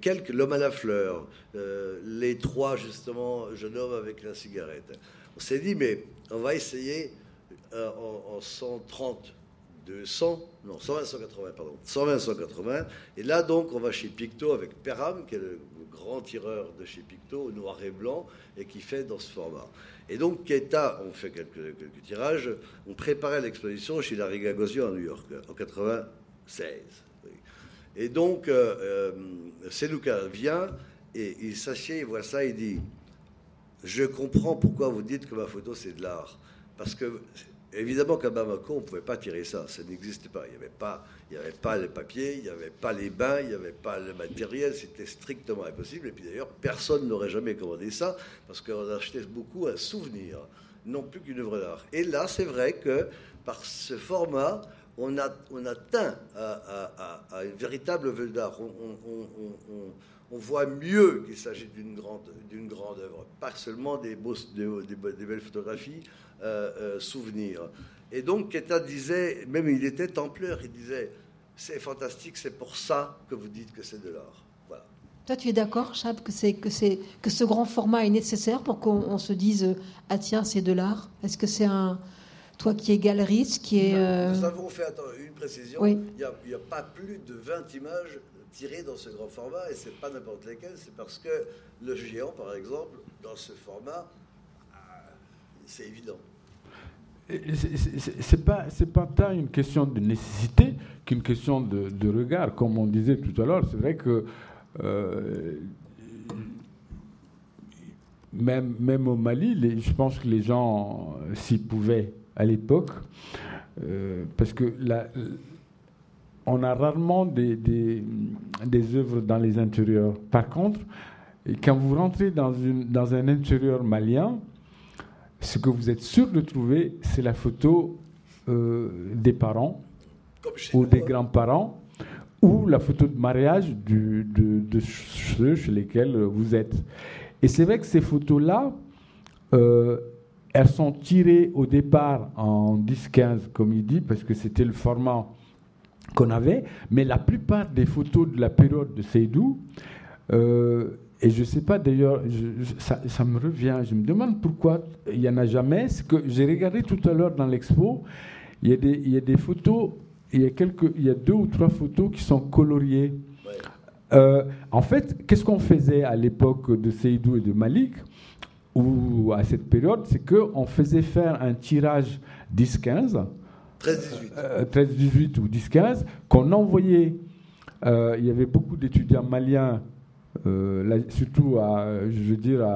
quelques, l'homme à la fleur, euh, les trois justement jeunes hommes avec la cigarette. On s'est dit, mais on va essayer euh, en, 130, 200, non, 120, 180, pardon, 120, 180. Et là, donc, on va chez Picto avec Perram, qui est le, grand tireur de chez Picto, noir et blanc, et qui fait dans ce format. Et donc, Keta, on fait quelques, quelques tirages, on préparait l'exposition chez Larry Gagosian à New York, en 96. Et donc, euh, euh vient et il s'assied, il voit ça, il dit Je comprends pourquoi vous dites que ma photo c'est de l'art. Parce que, évidemment qu'à Bamako, on ne pouvait pas tirer ça, ça n'existait pas. Il n'y avait pas. Il n'y avait pas le papier, il n'y avait pas les bains, il n'y avait pas le matériel, c'était strictement impossible. Et puis d'ailleurs, personne n'aurait jamais commandé ça, parce qu'on achetait beaucoup un souvenir, non plus qu'une œuvre d'art. Et là, c'est vrai que par ce format, on, a, on atteint à, une véritable œuvre d'art. On, voit mieux qu'il s'agit d'une grande, d'une grande œuvre, pas seulement des, des, belles photographies, euh, euh, souvenirs. Et donc, Keta disait, même il était templeur, il disait c'est fantastique, c'est pour ça que vous dites que c'est de l'art. Voilà. Toi, tu es d'accord, Chab, que, c'est, que, c'est, que ce grand format est nécessaire pour qu'on se dise ah tiens, c'est de l'art? Est-ce que c'est un, toi qui es galeriste, qui est. Euh, Nous avons fait une précision. Il n'y a, pas plus de 20 images tirées dans ce grand format, et ce n'est pas n'importe lesquelles, c'est parce que le géant, par exemple, dans ce format, euh, c'est évident. C'est pas c'est pas tant une question de nécessité qu'une question de, regard, comme on disait tout à l'heure. C'est vrai que euh, même même au Mali, je pense que les gens s'y pouvaient à l'époque, euh, parce que on a rarement des, des, œuvres dans les intérieurs. Par contre, quand vous rentrez dans, une, dans un intérieur malien, ce que vous êtes sûr de trouver, c'est la photo euh, des parents ou des grands-parents ou la photo de mariage du, de, ceux chez lesquels vous êtes. Et c'est vrai que ces photos-là, euh, elles sont tirées au départ en 10-15, comme il dit, parce que c'était le format qu'on avait, mais la plupart des photos de la période de Seydou, euh, et je ne sais pas d'ailleurs, ça, me revient, je me demande pourquoi il n'y en a jamais, c'est que j'ai regardé tout à l'heure dans l'expo, il, y a des photos, il y a, quelques, il y a deux ou trois photos qui sont coloriées. Euh, en fait, qu'est-ce qu'on faisait à l'époque de Seydou et de Malik? Ou à cette période, c'est qu'on faisait faire un tirage 10-15, 13-18 euh, ou 10-15, qu'on envoyait. Euh, il y avait beaucoup d'étudiants maliens, euh, surtout à, je veux dire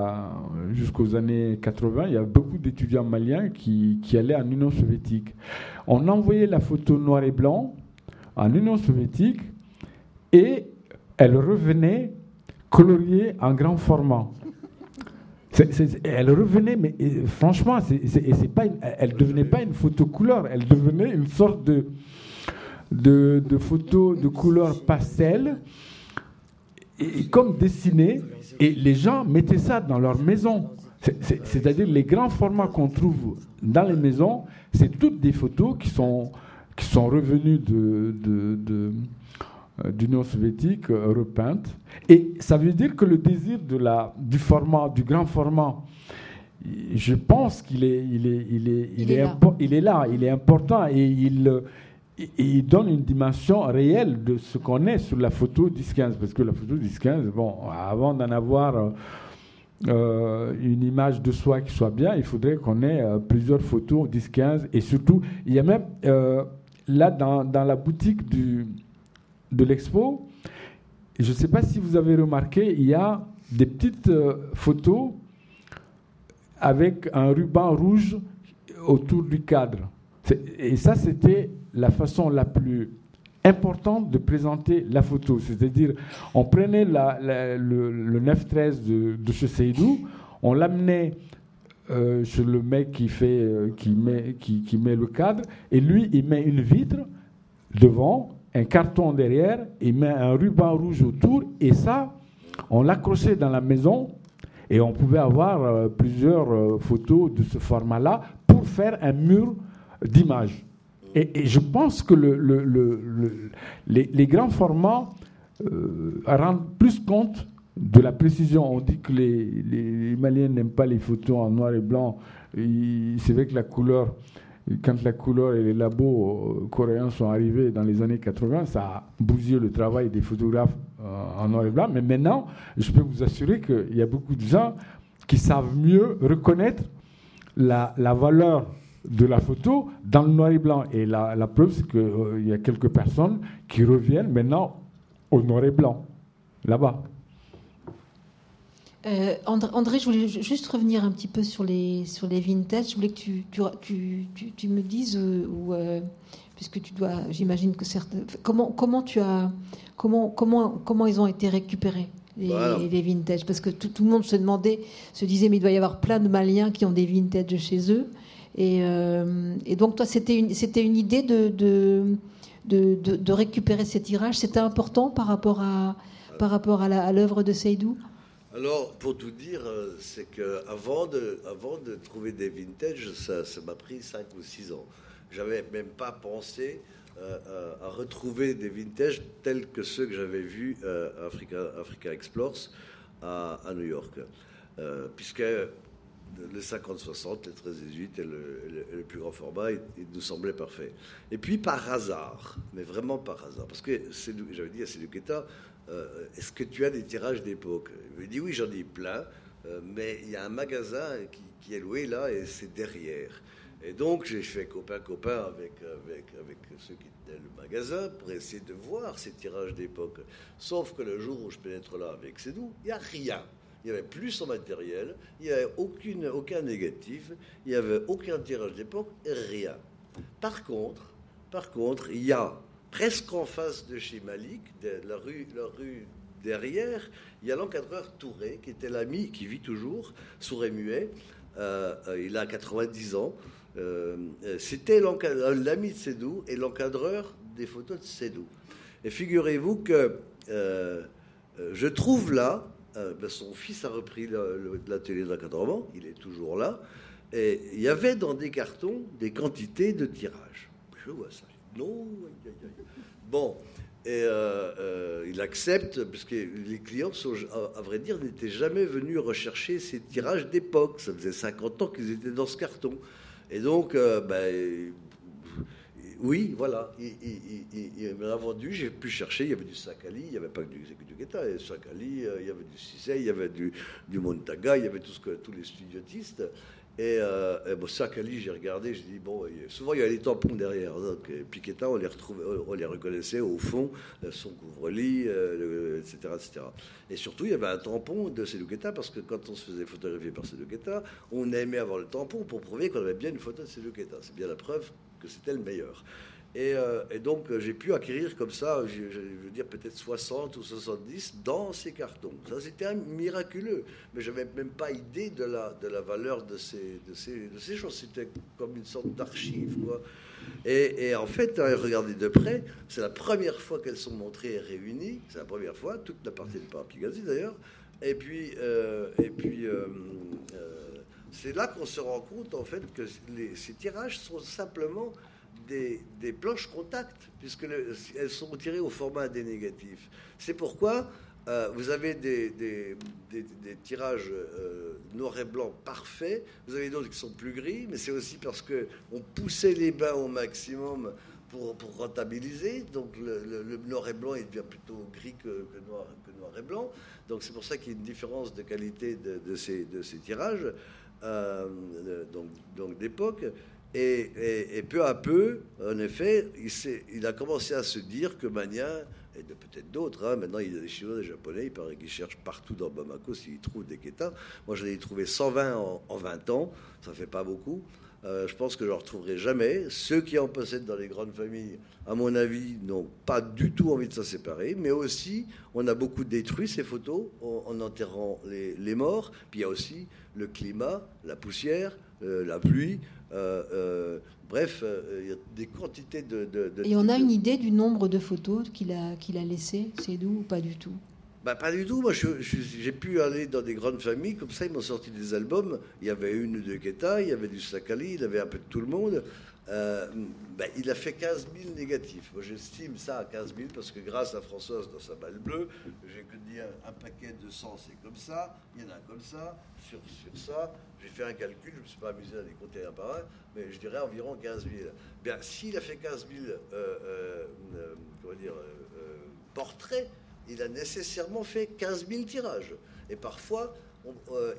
jusqu'aux années 80, il y avait beaucoup d'étudiants maliens qui, qui, allaient en Union soviétique. On envoyait la photo noir et blanc en Union soviétique et elle revenait coloriée en grand format elle revenait, mais franchement, c'est pas devenait pas une photo couleur, elle devenait une sorte de, photo de couleur pastel, comme dessinée, et les gens mettaient ça dans leur maison. C'est-à-dire les grands formats qu'on trouve dans les maisons, c'est toutes des photos qui sont, revenues de, euh, d'Union soviétique euh, repeinte. Et ça veut dire que le désir de la, du format, du grand format, je pense qu'il est, il est, il est, il, est, là. il est là, il est important et il, il donne une dimension réelle de ce qu'on est sur la photo 10-15. Parce que la photo 10-15, bon, avant d'en avoir euh, une image de soi qui soit bien, il faudrait qu'on ait plusieurs photos 10-15. Et surtout, il y a même là dans, dans la boutique du de l'expo, je ne sais pas si vous avez remarqué, il y a des petites euh, photos avec un ruban rouge autour du cadre. Et ça, c'était la façon la plus importante de présenter la photo. C'est-à-dire, on prenait le, 9-13 de, de chez Seydou, on l'amenait euh, chez le mec qui, fait, euh, qui, met, qui met le cadre, et lui, il met une vitre devant un carton derrière, il met un ruban rouge autour, et ça, on l'accrochait dans la maison, et on pouvait avoir euh, plusieurs euh, photos de ce format-là pour faire un mur d'image. Et, je pense que le, les, grands formats euh, rendent plus compte de la précision. On dit que les, les Maliens n'aiment pas les photos en noir et blanc. C'est vrai que la couleur quand la couleur et les labos euh, coréens sont arrivés dans les années 80, ça a bousillé le travail des photographes euh, en noir et blanc. Mais maintenant, je peux vous assurer qu'il y a beaucoup de gens qui savent mieux reconnaître la, valeur de la photo dans le noir et blanc. Et la, preuve, c'est qu'il euh, y a quelques personnes qui reviennent maintenant au noir et blanc, là-bas. Euh, André, je voulais juste revenir un petit peu sur les, sur les vintage. Je voulais que tu, tu, tu, tu, me dises, euh, ou, euh, puisque tu dois, j'imagine que certains. Comment, comment, tu as, comment, comment, comment ils ont été récupérés les, les vintage? Parce que tout, tout, le monde se demandait, se disait, mais il doit y avoir plein de Maliens qui ont des vintage chez eux. Et, et donc, toi, c'était une, c'était une idée de, de, de, de récupérer ces tirages. C'était important par rapport à, par rapport à l'œuvre de Seydou? Alors, pour tout dire, euh, c'est de, avant de trouver des vintage, ça, m'a pris 5 ou 6 ans. J'avais même pas pensé euh, à, retrouver des vintage tels que ceux que j'avais vus euh, Africa, Africa Explores à, New York. puisque le 50-60, les 13-18 et le, plus grand format, il, nous semblait parfait. Et puis par hasard, mais vraiment par hasard, parce que j'avais dit à Séduqueta, euh, est-ce que tu as des tirages d'époque? Il me dit oui, j'en ai plein, euh, mais il y a un magasin qui, est loué là et c'est derrière. Et donc j'ai fait copain-copain avec, avec, avec ceux qui tenaient le magasin pour essayer de voir ces tirages d'époque. Sauf que le jour où je pénètre là avec Cédou, il n'y a rien. Il n'y avait plus son matériel, il n'y avait aucune, aucun négatif, il n'y avait aucun tirage d'époque, rien. Par contre, par contre, il y a presque en face de chez Malik, de la, rue, la rue derrière, il y a l'encadreur Touré, qui était l'ami, qui vit toujours, sourd et muet. Euh, euh, il a 90 ans. Euh, c'était l'ami de Sédou et l'encadreur des photos de Sédou. Et figurez-vous que je trouve là, ben, son fils a repris l'atelier d'encadrement, il est toujours là, et il y avait dans des cartons des quantités de tirages. Je vois ça. Non, bon. Et euh, euh, il accepte, parce que les clients, à, vrai dire, n'étaient jamais venus rechercher ces tirages d'époque. Ça faisait 50 ans qu'ils étaient dans ce carton. Et donc, euh, ben, oui, voilà, il, m'a vendu, j'ai pu chercher, il y avait du Sakali, il n'y avait pas que du, du Guetta, il y avait Sakali, il y avait du Cissé, il y avait du, du Montaga, il y avait tout ce que, tous les studiotistes. Et, euh, et bon, j'ai regardé, j'ai dit, bon, souvent il y a les tampons derrière. Donc, Piquetta, on les, retrouvait, on les reconnaissait au fond, euh, son couvre-lit, etc., euh, etc. Et surtout, il y avait un tampon de Seduqueta, parce que quand on se faisait photographier par Seduqueta, on aimait avoir le tampon pour prouver qu'on avait bien une photo de Seduqueta. C'est bien la preuve que c'était le meilleur. Euh, et, donc, euh, j'ai pu acquérir comme ça, je, veux dire peut-être 60 ou 70 dans ces cartons. Ça, c'était miraculeux. Mais je n'avais même pas idée de la, de la valeur de ces, de ces, de ces choses. C'était comme une sorte d'archive, quoi. Et, en fait, regardez de près, c'est la première fois qu'elles sont montrées et réunies. C'est la première fois, toute la partie de par Pigazi d'ailleurs. Et puis, euh, et puis c'est là qu'on se rend compte en fait que ces tirages sont simplement des, planches contact, puisqu'elles sont tirées au format des négatifs. C'est pourquoi euh, vous avez des, tirages euh, noir et blanc parfaits, vous avez d'autres qui sont plus gris, mais c'est aussi parce qu'on poussait les bains au maximum pour, pour rentabiliser. Donc le, noir et blanc, il devient plutôt gris que, noir, que noir, et blanc. Donc c'est pour ça qu'il y a une différence de qualité de, ces, de ces, tirages, euh, donc, donc Et, peu à peu, en effet, il, a commencé à se dire que Mania, et peut-être d'autres, hein, maintenant il y a des Chinois, des Japonais, il paraît qu'ils cherchent partout dans Bamako s'ils trouvent des Ketas. Moi j'en ai trouvé 120 en, 20 ans, ça fait pas beaucoup. Euh, je pense que je ne retrouverai jamais. Ceux qui en possèdent dans les grandes familles, à mon avis, n'ont pas du tout envie de s'en séparer. Mais aussi, on a beaucoup détruit ces photos en, enterrant les, les morts. Puis il y a aussi le climat, la poussière, euh, la pluie. Euh, euh, bref, il y a des quantités de, Et on a une idée du nombre de photos qu'il a, qu'il a laissées, c'est d'où ou pas du tout? Bah, pas du tout. Moi, j'ai pu aller dans des grandes familles, comme ça, ils m'ont sorti des albums. Il y avait une de Keta, il y avait du Sakali, il y avait un peu de tout le monde. Euh, ben, il a fait 15 000 négatifs. Moi, j'estime ça à 15 000 parce que grâce à Françoise dans sa balle bleue, j'ai que dire un paquet de 100, c'est comme ça, il y en a comme ça, sur, sur ça. J'ai fait un calcul, je ne me suis pas amusé à les compter un par un, mais je dirais environ 15 000. Bien, s'il a fait 15 000 euh, euh, comment dire, portraits, il a nécessairement fait 15 000 tirages. Et parfois,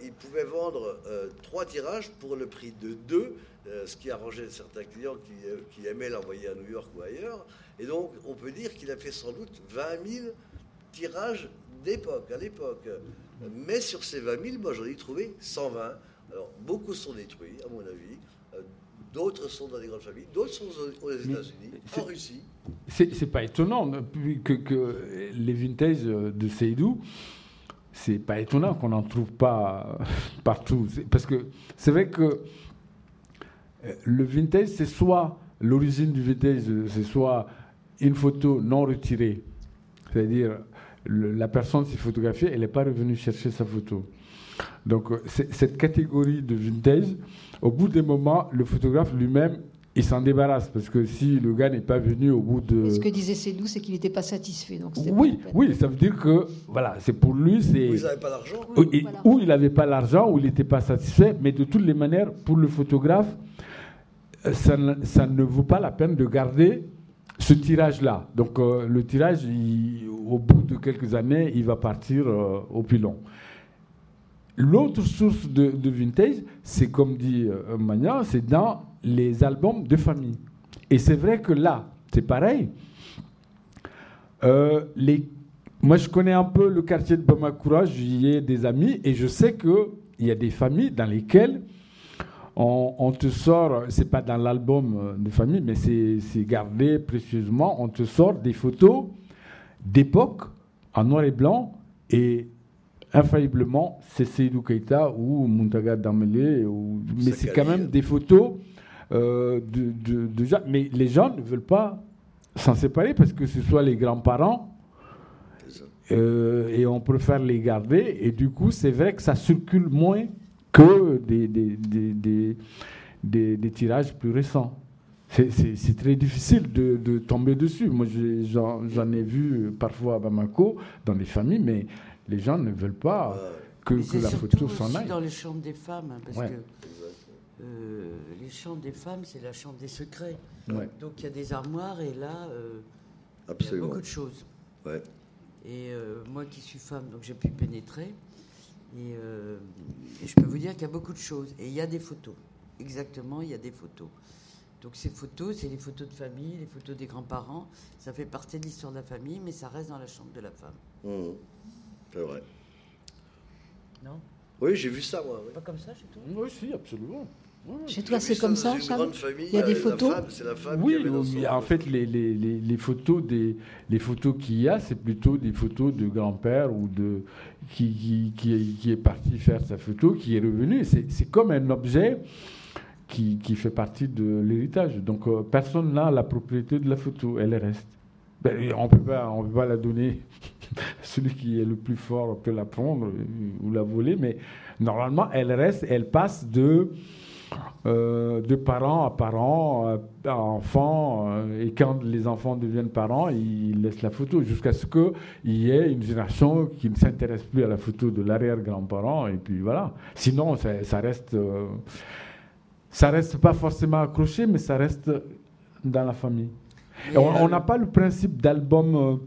il pouvait vendre trois tirages pour le prix de deux euh, ce qui arrangeait certains clients qui, euh, qui aimaient l'envoyer à New York ou ailleurs. Et donc, on peut dire qu'il a fait sans doute 20 000 tirage d'époque, à l'époque. Mais sur ces 20 000, moi j'en ai trouvé 120. Alors, beaucoup sont détruits, à mon avis. Euh, d'autres sont dans des grandes familles. D'autres sont aux États-Unis, en Russie. C'est pas étonnant que, que, les vintages de Seydou, c'est pas étonnant qu'on n'en trouve pas partout. Parce que c'est vrai que euh, le vintage, c'est soit l'origine du vintage, c'est soit une photo non retirée, c'est-à-dire la personne s'est photographiée, elle n'est pas revenue chercher sa photo. Donc euh, cette catégorie de vintage, au bout d'un moment, le photographe lui-même, il s'en débarrasse parce que si le gars n'est pas venu au bout de. ce que disait Cédou, c'est qu'il n'était pas satisfait. Donc oui, oui, ça veut dire que voilà, c'est pour lui, c'est. Ou il n'avait pas l'argent. Ou, il n'avait pas l'argent, ou il n'était pas satisfait. Mais de toutes les manières, pour le photographe, euh, ça, ça ne vaut pas la peine de garder ce tirage-là. Donc euh, le tirage, au bout de quelques années, il va partir euh, au pilon. L'autre source de, vintage, c'est comme dit euh, Magnan, c'est dans les albums de famille. Et c'est vrai que là, c'est pareil. les, moi, je connais un peu le quartier de Bamakoura, j'y ai des amis, et je sais qu'il y a des familles dans lesquelles on, te sort, c'est pas dans l'album euh, de famille, mais c'est gardé précieusement, on te sort des photos d'époque en noir et blanc et infailliblement c'est Seydou Keita ou Muntaga Damele, mais c'est quand même des photos euh, de, de, gens. Mais les gens ne veulent pas s'en séparer parce que ce soit les grands-parents euh, et on préfère les garder et du coup c'est vrai que ça circule moins que des, des, des, des, tirages plus récents. C'est très difficile de, de, tomber dessus. Moi, j'en ai vu parfois à Bamako, dans des familles, mais les gens ne veulent pas que, que la photo s'en aille. dans les chambres des femmes, hein, parce que euh, les chambres des femmes, c'est la chambre des secrets. Donc il y a des armoires et là, euh, il y a beaucoup de choses. Ouais. Et euh, moi qui suis femme, donc j'ai pu pénétrer. Euh, et, je peux vous dire qu'il y a beaucoup de choses. Et il y a des photos. Exactement, il y a des photos. Donc ces photos, c'est les photos de famille, les photos des grands-parents. Ça fait partie de l'histoire de la famille, mais ça reste dans la chambre de la femme. Mmh. C'est vrai. Non? Oui, j'ai vu ça, moi. Pas comme ça chez toi? Oui, si, absolument. Chez toi, c'est comme ça, Charles Il y a des photos? C'est la femme Oui, en fait, les, les, les, photos des, les photos qu'il y a, c'est plutôt des photos de grand-père ou de qui, qui, qui, est, parti faire sa photo, qui est revenu. C'est comme un objet qui, qui fait partie de l'héritage. Donc, euh, personne n'a la propriété de la photo, elle reste. Ben, on ne peut pas la donner. Celui qui est le plus fort peut la prendre ou la voler, mais normalement, elle reste, elle passe de euh, de parents à parents, euh, à enfants, euh, et quand les enfants deviennent parents, ils laissent la photo jusqu'à ce qu'il y ait une génération qui ne s'intéresse plus à la photo de l'arrière-grand-parent, et puis voilà. Sinon, ça, reste, ça reste pas forcément accroché, mais ça reste dans la famille. on n'a pas le principe d'album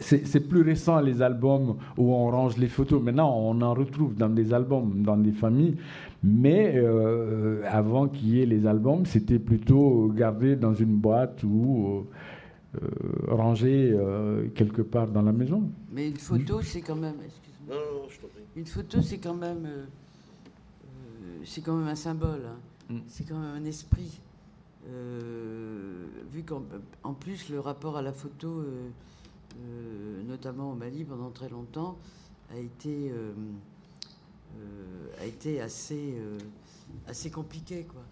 c'est plus récent les albums où on range les photos. Maintenant, on en retrouve dans des albums, dans des familles. Mais euh, avant qu'il y ait les albums, c'était plutôt gardé dans une boîte ou euh, rangé euh, quelque part dans la maison. Mais une photo, c'est quand même. Non, non, je Une photo, c'est quand même. c'est quand même un symbole. Hein. Mm. C'est quand même un esprit. vu qu'en plus, le rapport à la photo, notamment au Mali pendant très longtemps, a été euh, a été assez, euh, assez compliqué. Quoi.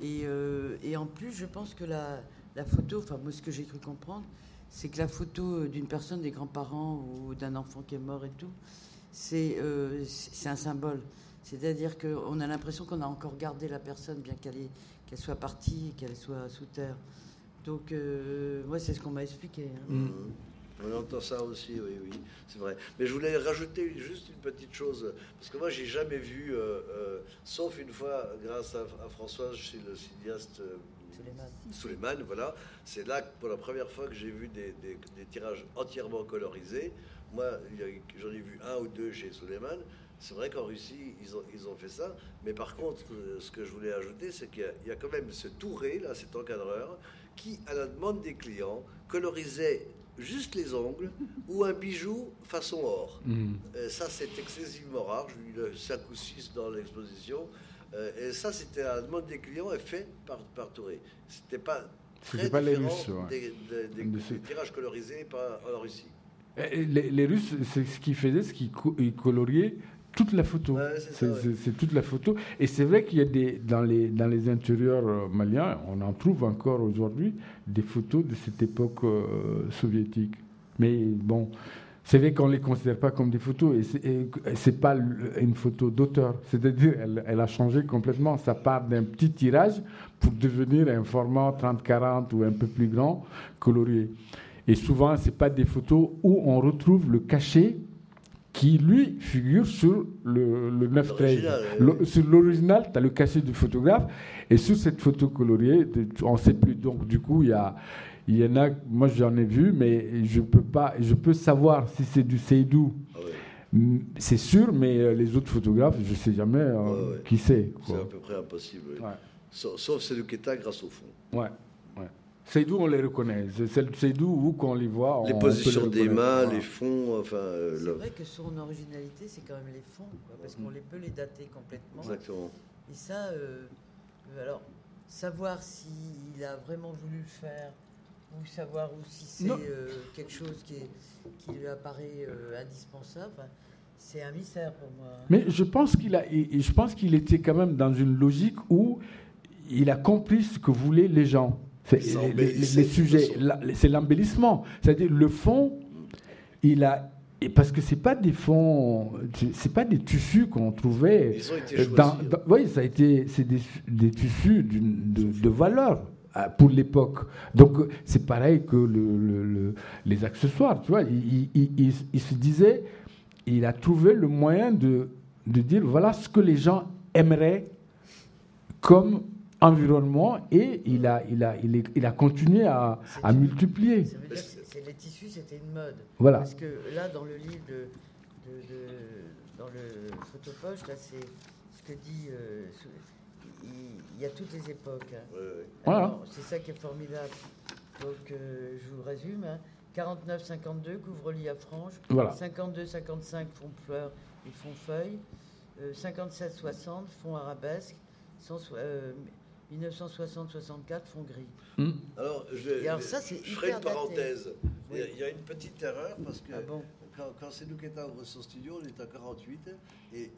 Et, euh, et, en plus, je pense que la, la photo, enfin moi ce que j'ai cru comprendre, c'est que la photo d'une personne, des grands-parents ou d'un enfant qui est mort et tout, c'est c'est un symbole. C'est-à-dire qu'on a l'impression qu'on a encore gardé la personne, bien qu'elle qu'elle soit partie, qu'elle soit sous terre. Donc, moi, c'est ce qu'on m'a expliqué. Hein. Mmh. On entend ça aussi, oui, oui, c'est vrai. Mais je voulais rajouter juste une petite chose, parce que moi, j'ai jamais vu, euh, euh, sauf une fois, grâce à, Françoise, chez le cinéaste euh, Suleiman, voilà. C'est là, pour la première fois, que j'ai vu des, tirages entièrement colorisés. Moi, j'en ai vu un ou deux chez Suleiman. C'est vrai qu'en Russie, ils ont, ils ont fait ça. Mais par contre, ce que je voulais ajouter, c'est qu'il y, a quand même ce touré, là, cet encadreur, qui, à la demande des clients, colorisait juste les ongles, ou un bijou façon or. Mm. Euh, ça, c'est excessivement rare. J'ai eu 5 ou 6 dans l'exposition. Euh, et ça, c'était à la demande des clients et fait par, par Touré. C'était pas très pas les Russes, ouais. des, des- des- des tirages colorisés par, en Russie. Les, les Russes, c'est ce qu'ils faisaient, c'est qu'ils co- ils coloriaient toute la photo. Ouais, c'est ouais. toute la photo. Et c'est vrai qu'il y a des dans les dans les intérieurs euh, maliens, on en trouve encore aujourd'hui des photos de cette époque euh, soviétique. Mais bon, c'est vrai qu'on les considère pas comme des photos et et c'est pas une photo d'auteur. C'est-à-dire, elle, elle a changé complètement. Ça part d'un petit tirage pour devenir un format 30-40 ou un peu plus grand, colorié. Et souvent, c'est pas des photos où on retrouve le cachet qui, lui, figure sur le, le 9-13. L'original, Le- oui. Sur l'original, tu as le cachet du photographe. Et sur cette photo coloriée, on ne sait plus. Donc, du coup, il y, a, il y en a, moi j'en ai vu, mais je peux pas, je peux savoir si c'est du Seydou. Ah C'est sûr, mais euh, les autres photographes, je ne sais jamais euh, qui c'est. C'est à peu près impossible. oui. Ouais. Sauf, sauf Seduketa grâce au fond. Ouais, ouais. Seydou, on les reconnaît. C'est c'est le Seydou où, quand on les voit, Les on positions les des mains, Voilà. les fonds, enfin. euh, C'est vrai que son originalité, c'est quand même les fonds, quoi, parce qu'on les peut les dater complètement. Exactement. Et ça, euh, euh, alors, savoir s'il a vraiment voulu le faire, ou savoir ou si c'est euh, quelque chose qui, est- qui lui apparaît euh, indispensable, enfin, c'est un mystère pour moi. Mais je pense qu'il a, je pense qu'il était quand même dans une logique où il a compris ce que voulaient les gens. C'est- les, sujets, c'est l'embellissement. C'est-à-dire le fond, il a, et parce que c'est pas des fonds, c'est- pas des tissus qu'on trouvait. Ils ont été choisis. dans- hein. dans- oui, ça a été, c'est des, des tissus de, de valeur euh, pour l'époque. Donc c'est pareil que le- le- le- les accessoires. Tu vois, il, il- il- il se disait, il a trouvé le moyen de, de dire voilà ce que les gens aimeraient comme environnement et il a, il a, il est- il a continué à, à multiplier. Ça veut dire que les tissus, c'était une mode. Voilà. Parce que là, dans le livre, de, de- de- dans le photopoche, là, c'est ce que dit. euh, il, y a toutes les époques. hein. Ouais, ouais. Voilà. C'est ça qui est formidable. Donc, euh, je vous résume. hein. 49-52, couvre-lit à franges. Voilà. 52-55, fond fleurs et fond feuille. 57-60, fond arabesque. 100 euh, 1960-64, fond gris. Alors, je, Et alors ça, c'est je ferai une parenthèse. Il y a- Oui. il y, a une petite erreur parce que Ah bon quand, quand Seduketa ouvre son studio, il est à 48 et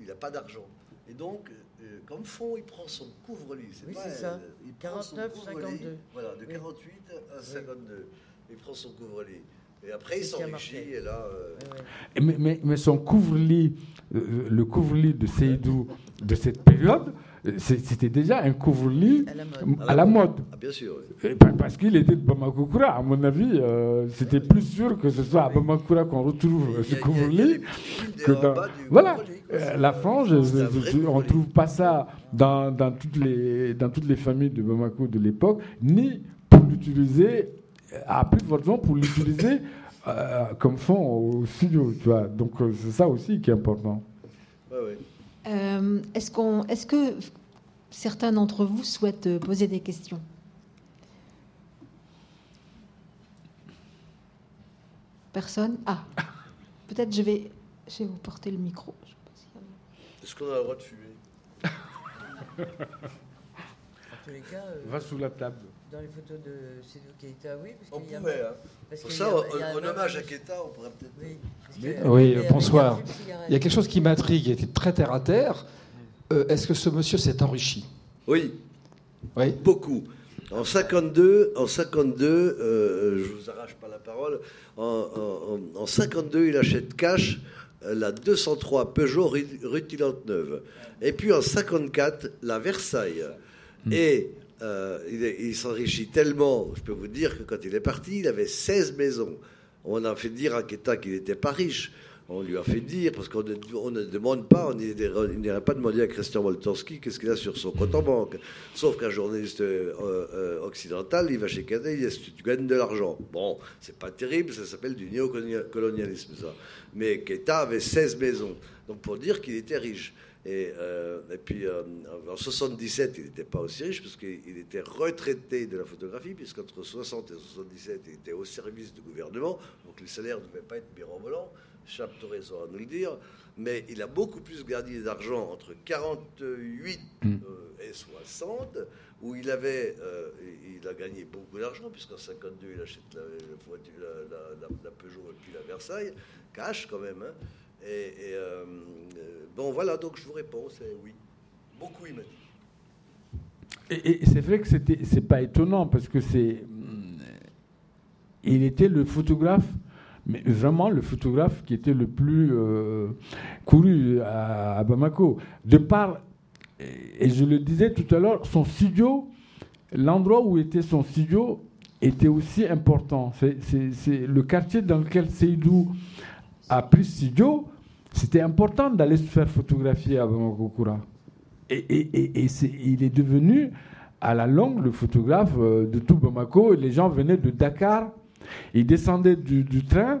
il n'a pas d'argent. Et donc, euh, comme fond, il prend son couvre-lit. Oui, pas, c'est ça. euh, il prend son 49, couvre-lit, 52. Voilà, de Oui. 48 à 52. Il prend son couvre-lit. Et après, il C'est qui s'enrichit. Et là, euh, Mais, mais- mais son couvre-lit, euh, le couvre-lit de Seydou de cette période, c'est- c'était déjà un couvre-lit À la mode. à la mode. ah, bien sûr. oui. Parce qu'il était de Bamakoura. À mon avis, euh, c'était plus sûr que ce soit à Bamakoura qu'on retrouve ce couvre-lit que dans... Voilà. Euh, la frange, on couvre-lit. trouve pas ça dans, dans, toutes les, dans toutes les familles de Bamako de l'époque, ni pour l'utiliser, à plus de raison pour l'utiliser euh, comme fond au studio. Tu vois. Donc c'est ça aussi qui est important. Ouais, ouais. Euh, est-ce, qu'on, est-ce que certains d'entre vous souhaitent euh, poser des questions Personne? Ah, peut-être je vais, je vais vous porter le micro. Je sais pas s'il y a- Est-ce qu'on a le droit de fumer? En tous les cas, euh, Va sous la table. dans les photos de Sédou Keïta, oui. Parce On pouvait. Hein. parce Pour ça, y a- en, il y a en un hommage à Keta, on pourrait peut-être. Oui, Oui, bonsoir. il y a une cigarette. Il y a quelque chose qui m'intrigue et qui est très terre à terre. Euh, Est-ce que ce monsieur s'est enrichi? Oui, Oui. beaucoup. En 52, en 52 euh, je vous arrache pas la parole, en, en- en- en 52, il achète cash euh, la 203 Peugeot rue, rue Tilante-Neuve. Et puis en 54, la Versailles. Et euh, il, il s'enrichit tellement, je peux vous dire que quand il est parti, il avait 16 maisons. On a fait dire à Keta qu'il n'était pas riche. On lui a fait dire, parce qu'on ne, demande pas, on n'irait pas demander à Christian Moltorski qu'est-ce qu'il a sur son compte en banque. Sauf qu'un journaliste euh, euh, occidental, il va chez Keta, il dit tu gagnes de l'argent. Bon, c'est pas terrible, ça s'appelle du néocolonialisme, ça. Mais Keta avait 16 maisons, donc pour dire qu'il était riche. Et, euh, puis en 77, il n'était pas aussi riche parce qu'il était retraité de la photographie, puisqu'entre 60 et 77, il était au service du gouvernement, donc les salaires ne devaient pas être mirobolants. Chap saura nous le dire, mais il a beaucoup plus gagné d'argent entre 48 mm. euh, et 60, où il avait, euh, il a gagné beaucoup d'argent, puisqu'en 52, il achète la, la, Peugeot et puis la Versailles, cash quand même. Hein. Et, euh, bon, voilà, donc je vous réponds, c'est oui. Beaucoup, il m'a dit. Et, c'est vrai que c'était, c'est pas étonnant, parce que c'est. Il était le photographe mais vraiment le photographe qui était le plus euh, couru à, Bamako. De par, et je le disais tout à l'heure, son studio, l'endroit où était son studio était aussi important. C'est le quartier dans lequel Seydou a pris studio, c'était important d'aller se faire photographier à Bamako Koura. Et, il est devenu à la longue le photographe euh, de tout Bamako. Les gens venaient de Dakar ils descendaient du, train,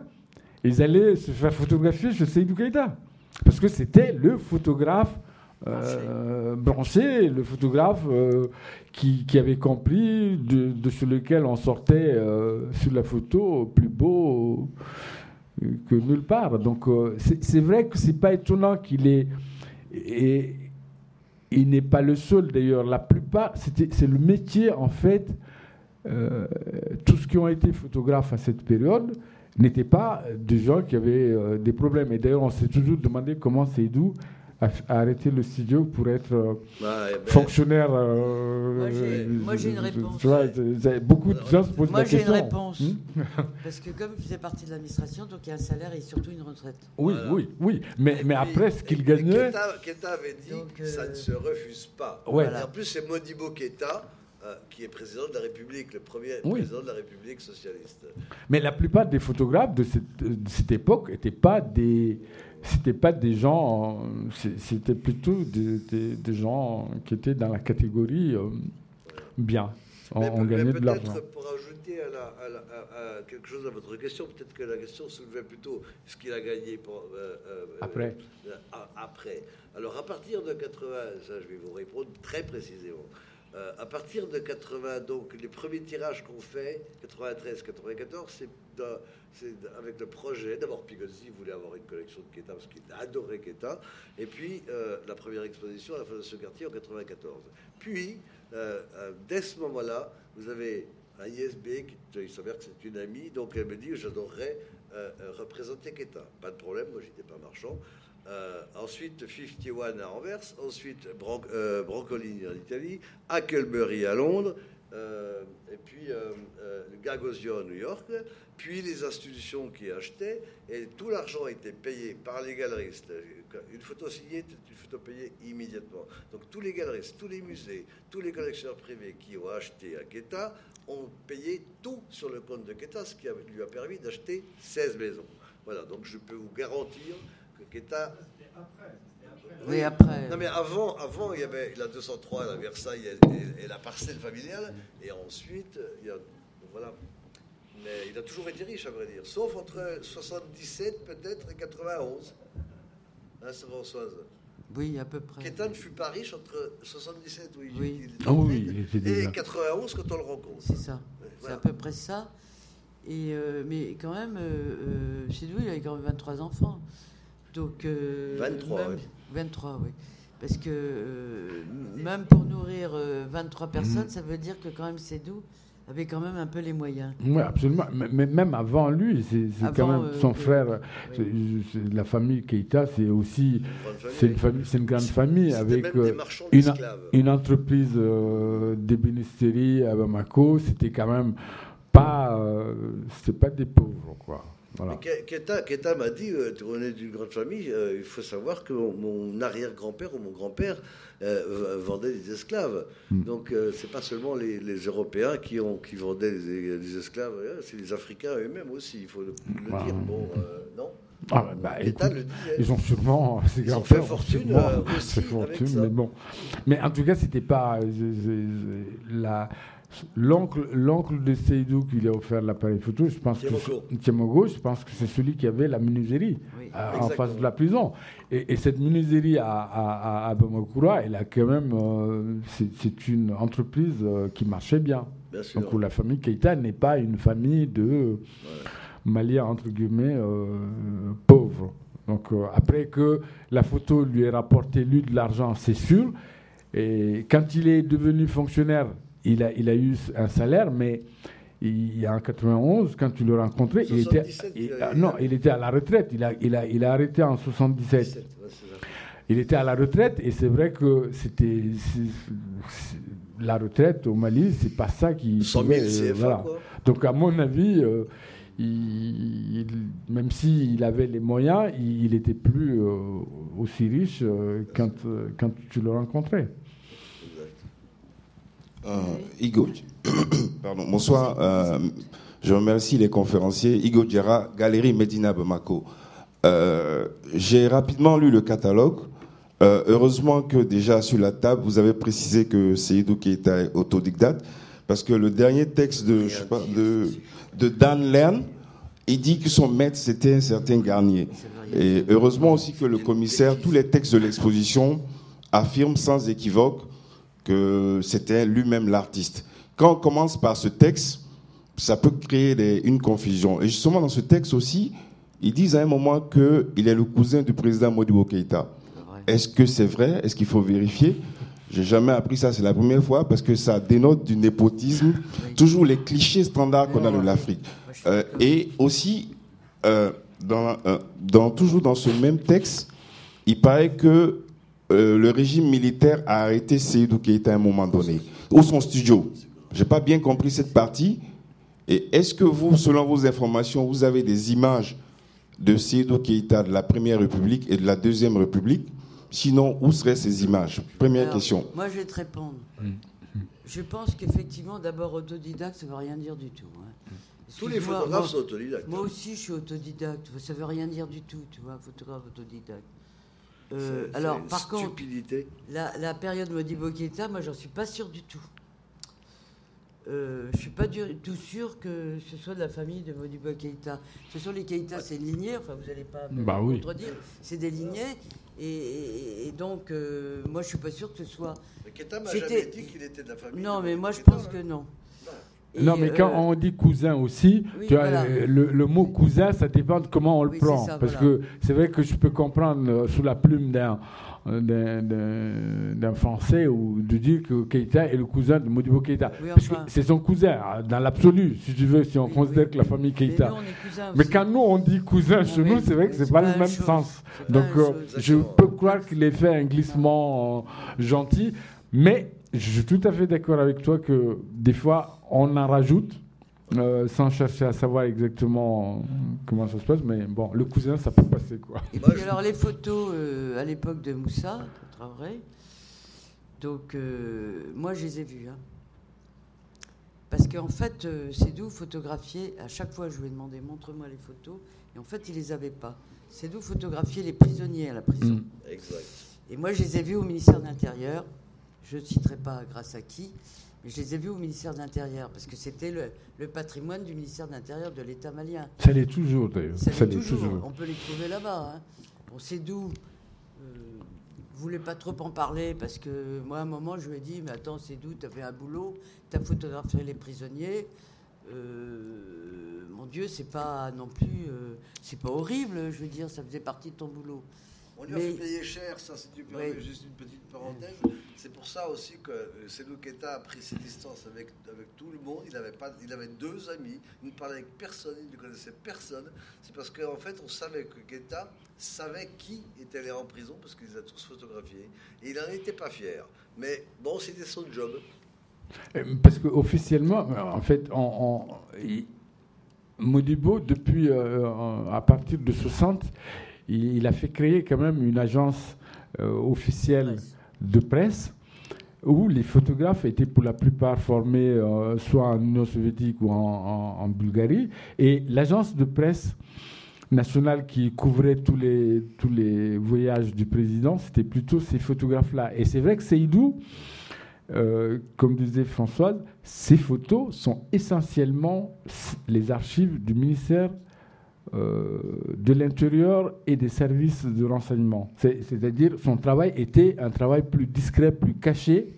ils allaient se faire photographier chez Seydou Keïta. Parce que c'était le photographe euh, branché, le photographe euh, qui, avait compris de, sur lequel on sortait euh, sur la photo plus beau que nulle part. Donc c'est vrai que c'est pas étonnant qu'il est. Et, il n'est pas le seul d'ailleurs. La plupart, c'est le métier en fait euh, tous ceux qui ont été photographes à cette période n'étaient pas des gens qui avaient euh, des problèmes. Et d'ailleurs, on s'est toujours demandé comment Seydou a, arrêté le studio pour être euh, ben, fonctionnaire. moi, j'ai une réponse. beaucoup de gens se posent moi, j'ai une réponse. Hmm Parce que comme il faisait partie de l'administration, donc il y a un salaire et surtout une retraite. Oui, oui, oui. Mais, mais après, ce qu'il gagnait. Keta, avait dit que ça ne se refuse pas. Ouais. En plus, c'est Modibo Keta qui est président de la République, le premier président de la République socialiste. Mais la plupart des photographes de cette, époque n'étaient pas des, c'était pas des gens, c'était plutôt des, des, gens qui étaient dans la catégorie euh, bien. On, gagnait de l'argent. Pour ajouter à, quelque chose à votre question, peut-être que la question soulevait plutôt ce qu'il a gagné pour, euh, après. après. Alors à partir de 80, ça je vais vous répondre très précisément. Euh, à partir de 80, donc les premiers tirages qu'on fait, 93, 94, c'est avec le projet. D'abord, Pigozzi voulait avoir une collection de Keta parce qu'il adorait Keta. Et puis, euh, la première exposition à la Fondation quartier en 94. Puis, euh, dès ce moment-là, vous avez un ISB, qui, il s'avère que c'est une amie, donc elle me dit J'adorerais représenter Keta. Pas de problème, moi j'étais pas marchand. Euh, ensuite 51 à Anvers, ensuite Bron euh, Broncolini en Italie, Hackelbury à Londres, euh, et puis le Gagosio à New York, puis les institutions qui achetaient, et tout l'argent était payé par les galeristes. Une photo signée était une photo payée immédiatement. Donc tous les galeristes, tous les musées, tous les collectionneurs privés qui ont acheté à Quetta ont payé tout sur le compte de Quetta, ce qui lui a permis d'acheter 16 maisons. Voilà, donc je peux vous garantir Keta. Oui, après. Non, mais avant, avant, il y avait la 203, la Versailles et, la parcelle familiale. Et ensuite, il y a. Voilà. Mais il a toujours été riche, à vrai dire. Sauf entre 77 peut-être et 91. Hein, Françoise Oui, à peu près. Kétan ne fut pas riche entre 77 où il, oui. Ah oui, et 91 quand on le rencontre. C'est ça. C'est à peu près ça. Et euh, mais quand même, euh, euh, chez nous, il avait quand même 23 enfants. Donc, 23, euh, 23, oui. Parce que euh, même pour nourrir 23 euh, personnes, mhm. ça veut dire que quand même c'est doux avait quand même un peu les moyens. Oui, absolument. Mais, même avant lui, c'est quand même son frère. La famille Keita, c'est aussi c'est une, famille, c'est une grande famille avec une, une, entreprise d'ébénisterie à Bamako. C'était quand même pas, c'était pas des pauvres, quoi. Keta, m'a dit, euh, on est d'une grande famille, euh, il faut savoir que mon, arrière-grand-père ou mon grand-père euh, vendait des esclaves. Hmm. Donc c'est pas seulement les, Européens qui, ont, qui vendaient des, esclaves, c'est les Africains eux-mêmes aussi, il faut le, dire. Bon, non Ah, bah, écoute, le disait. ils ont sûrement, ces Ils ont grands fait ont fortune, sûrement euh, aussi mais bon. Mais en tout cas, c'était pas euh, la- l'oncle, l'oncle de Seydou qui lui a offert l'appareil photo. Je pense que je pense que c'est celui qui avait la menuiserie Oui. euh, en face de la prison. Et, et cette menuiserie à, à, à, elle a quand même, euh, c'est, c'est une entreprise euh, qui marchait bien. Bien sûr. Donc la famille Keïta n'est pas une famille de Maliens entre guillemets euh, pauvres. Donc après que la photo lui ait rapporté lui de l'argent, c'est sûr. Et quand il est devenu fonctionnaire, il a, il a eu un salaire, mais il, en 91, quand tu l'as rencontré, il était, 77, il- il a- ah, non, il était à la retraite. Il a, il a, il a arrêté en 77. 17, ouais, c'est ça. Il était à la retraite et c'est vrai que c'était la retraite au Mali, c'est pas ça qui 100 000 pouvait, euh, voilà. Donc à mon avis, euh, il- même s'il avait les moyens, il, il était plus euh, aussi riche euh, quand, euh, quand tu le rencontrais. Euh, Igo, pardon, bonsoir. euh, je remercie les conférenciers. Igo Djera, Galerie Medina Bamako. Euh, J'ai rapidement lu le catalogue. Euh, heureusement que déjà sur la table, vous avez précisé que Seydou Keita est autodidacte, parce que le dernier texte de, je sais pas, de Dan Lern, il dit que son maître, c'était un certain Garnier. Et heureusement aussi que le commissaire, tous les textes de l'exposition affirment sans équivoque que c'était lui-même l'artiste. Quand on commence par ce texte, ça peut créer des- une confusion. Et justement, dans ce texte aussi, ils disent à un moment qu'il est le cousin du président Modibo Keïta. Est-ce que c'est vrai? Est-ce qu'il faut vérifier? J'ai jamais appris ça, c'est la première fois, parce que ça dénote du népotisme, toujours les clichés standards qu'on a de l'Afrique. Euh, et aussi, euh, dans, euh, dans- toujours dans ce même texte, il paraît que euh, le régime militaire a arrêté Seydou Keïta à un moment donné, ou son studio? J'ai pas bien compris cette partie. Et est-ce que vous, selon vos informations, vous avez des images de Seydou Keïta de la Première République et de la Deuxième République? Sinon, où seraient ces images? Première Alors, question. Moi, je vais te répondre. Je pense qu'effectivement, d'abord, autodidacte, ça ne veut rien dire du tout. hein. Tous les photographes moi- sont autodidactes. Moi aussi, je suis autodidacte. Ça ne veut rien dire du tout, tu vois, photographe autodidacte. Euh, alors, une par contre, la, la période Modibo Keïta, moi, j'en suis pas sûr du tout. Euh, je suis pas du tout sûr que ce soit de la famille de Modibo Keïta. Ce sont les Keïta, c'est une lignée, enfin vous n'allez pas me Bah oui. contredire, c'est des lignées, et, et- et donc euh, moi je suis pas sûr que ce soit. Mais Keita m'a jamais dit qu'il était de la famille. Non, de mais moi je Keïta, pense hein. que non. Non, mais quand euh, on dit cousin aussi, oui, tu voilà. euh, le, le mot cousin, ça dépend de comment on le Oui, prend. ça, Parce voilà. que c'est vrai que je peux comprendre euh, sous la plume d'un d'un- Français ou de dire que Keïta est le cousin de Modibo Keïta. Oui, Parce que c'est son cousin, hein, dans l'absolu, si tu veux, si on Oui, considère oui. que la famille cousins Mais quand nous on dit cousin chez nous, c'est vrai que c'est pas pas le même chose. sens. Donc euh, je peux croire qu'il ait fait un glissement euh, gentil, mais je suis tout à fait d'accord avec toi que des fois on en rajoute. euh, sans chercher à savoir exactement euh, comment ça se passe, mais bon, le cousin, ça peut passer quoi. Et puis alors les photos euh, à l'époque de Moussa, Traoré, donc euh, moi je les ai vues. hein. Parce qu'en fait, euh, Sédou photographiait, à chaque fois je lui ai demandé montre-moi les photos, et en fait il les avait pas. Sédou photographiait les prisonniers à la prison. Mm. Exact. Et moi je les ai vus au ministère de l'Intérieur, je ne citerai pas grâce à qui, mais je les ai vus au ministère de l'Intérieur, parce que c'était le, le patrimoine du ministère de l'Intérieur de l'État malien. Ça l'est toujours d'ailleurs. Ça Ça l'est toujours. toujours. On peut les trouver là-bas. Hein. Bon, c'est d'où. Euh, voulais pas trop en parler parce que moi, à un moment, je lui ai dit Mais attends, c'est d'où Tu avais un boulot, tu as photographié les prisonniers. Euh, mon Dieu, c'est pas non plus. euh, c'est pas horrible, je veux dire, ça faisait partie de ton boulot. On lui a fait payer cher, ça, si tu permets Oui. juste une petite parenthèse. C'est pour ça aussi que euh, Seydou Keita a pris ses distances avec, avec tout le monde. Il avait, pas, il avait deux amis, il ne parlait avec personne, il ne connaissait personne. C'est parce qu'en fait, on savait que Keita savait qui était allé en prison, parce qu'il les a tous photographiés. Et il n'en était pas fier. Mais bon, c'était son job. Euh, Parce qu'officiellement, en fait, on, on- il- Modibo, depuis, euh, euh, à partir de 60, il, il a fait créer quand même une agence euh, officielle de presse où les photographes étaient pour la plupart formés euh, soit en Union soviétique ou en, en- en Bulgarie. Et l'agence de presse national qui couvrait tous les, tous les voyages du président, c'était plutôt ces photographes-là. Et c'est vrai que Seydou, euh, comme disait Françoise, ces photos sont essentiellement les archives du ministère de l'Intérieur et des services de renseignement. C'est-à-dire son travail était un travail plus discret, plus caché.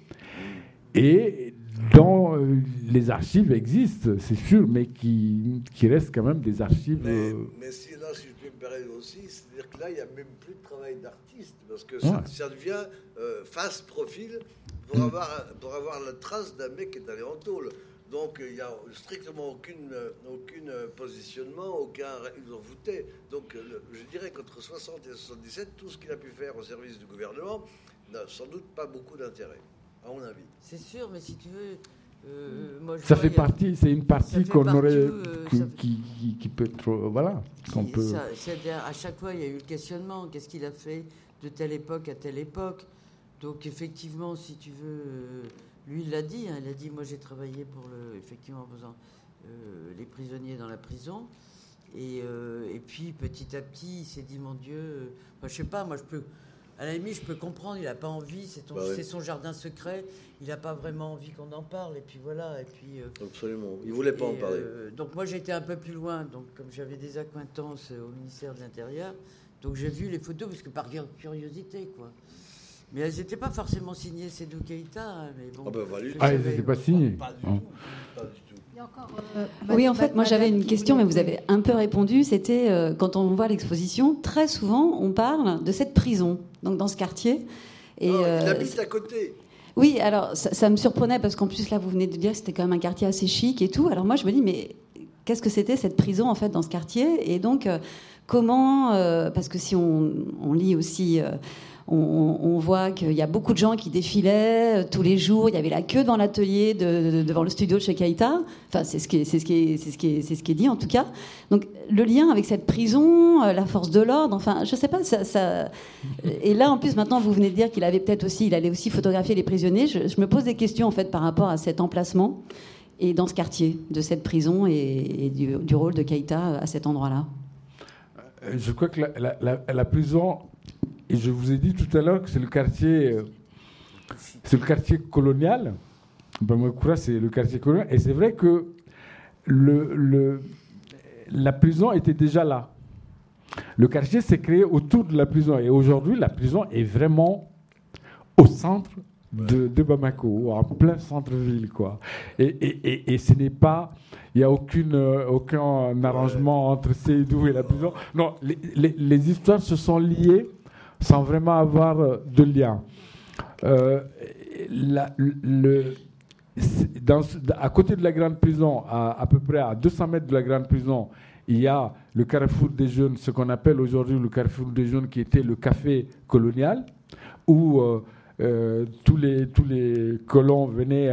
Et dans euh, les archives existent, c'est sûr, mais qui, qui restent quand même des archives. Mais, mais si, là, si je peux me permettre aussi, c'est-à-dire que là, il n'y a même plus de travail d'artiste, parce que ça, devient face, profil, pour, mm. avoir, pour avoir la trace d'un mec qui est allé en tôle. Donc il n'y a strictement aucune, aucun positionnement, aucun. Ils ont voté. Donc je dirais qu'entre 60 et 77, tout ce qu'il a pu faire au service du gouvernement n'a sans doute pas beaucoup d'intérêt, à mon avis. C'est sûr, mais si tu veux. Euh, moi, ça fait partie, c'est une partie qu'on aurait, euh, qui, qui, peut être, voilà, qu'on peut. à chaque fois, il y a eu le questionnement. Qu'est-ce qu'il a fait de telle époque à telle époque? Donc effectivement, si tu veux, euh, lui, il l'a dit. Hein, il a dit, moi, j'ai travaillé pour le, effectivement, faisant euh, les prisonniers dans la prison. Et, euh, et, puis, petit à petit, il s'est dit, mon Dieu, euh, moi, je sais pas, moi, je peux, à la limite, je peux comprendre, il n'a pas envie, c'est bah son jardin secret, il n'a pas vraiment envie qu'on en parle, et puis voilà, et puis... Absolument, il voulait pas en parler. donc moi, j'étais un peu plus loin, donc comme j'avais des acquaintances au ministère de l'Intérieur, donc j'ai vu les photos, parce que par curiosité, quoi. Mais elles n'étaient pas forcément signées, ces deux Keïta. Hein, mais bon, ah, ben, ah elles n'étaient pas signées. oui, en fait, moi j'avais une question, mais vous avez un peu répondu. C'était euh, quand on voit l'exposition, très souvent on parle de cette prison, donc dans ce quartier. Et, oh, il habite à côté. Oui, alors ça, me surprenait parce qu'en plus là vous venez de dire que c'était quand même un quartier assez chic et tout. Alors moi je me dis mais qu'est-ce que c'était cette prison en fait dans ce quartier? Et donc euh, comment euh, Parce que si on, on lit aussi on, voit qu'il y a beaucoup de gens qui défilaient euh, tous les jours. Il y avait la queue devant l'atelier, devant le studio de chez Kaita. Enfin, c'est ce qui est, dit en tout cas. Donc, le lien avec cette prison, euh, la force de l'ordre. Enfin, je sais pas. Ça, Et là, en plus, maintenant, vous venez de dire qu'il avait peut-être aussi, il allait aussi photographier les prisonniers. Je, me pose des questions en fait par rapport à cet emplacement et dans ce quartier de cette prison et, du, rôle de Kaita à cet endroit-là. Euh, je crois que la prison et je vous ai dit tout à l'heure que c'est le quartier, c'est le quartier colonial. Bamakura, c'est le quartier colonial. Et c'est vrai que le, le, la prison était déjà là. Le quartier s'est créé autour de la prison. Et aujourd'hui, la prison est vraiment au centre de, de Bamako, en plein centre-ville. Quoi. Et, et, et, ce n'est pas. Il n'y a aucune, euh, aucun arrangement entre Seydou et la prison. Non, les, les, les histoires se sont liées sans vraiment avoir euh, de lien. Euh, à côté de la grande prison, à, à, peu près à 200 mètres de la grande prison, il y a le carrefour des jeunes, ce qu'on appelle aujourd'hui le carrefour des jeunes, qui était le café colonial, où euh, tous, les, tous les colons venaient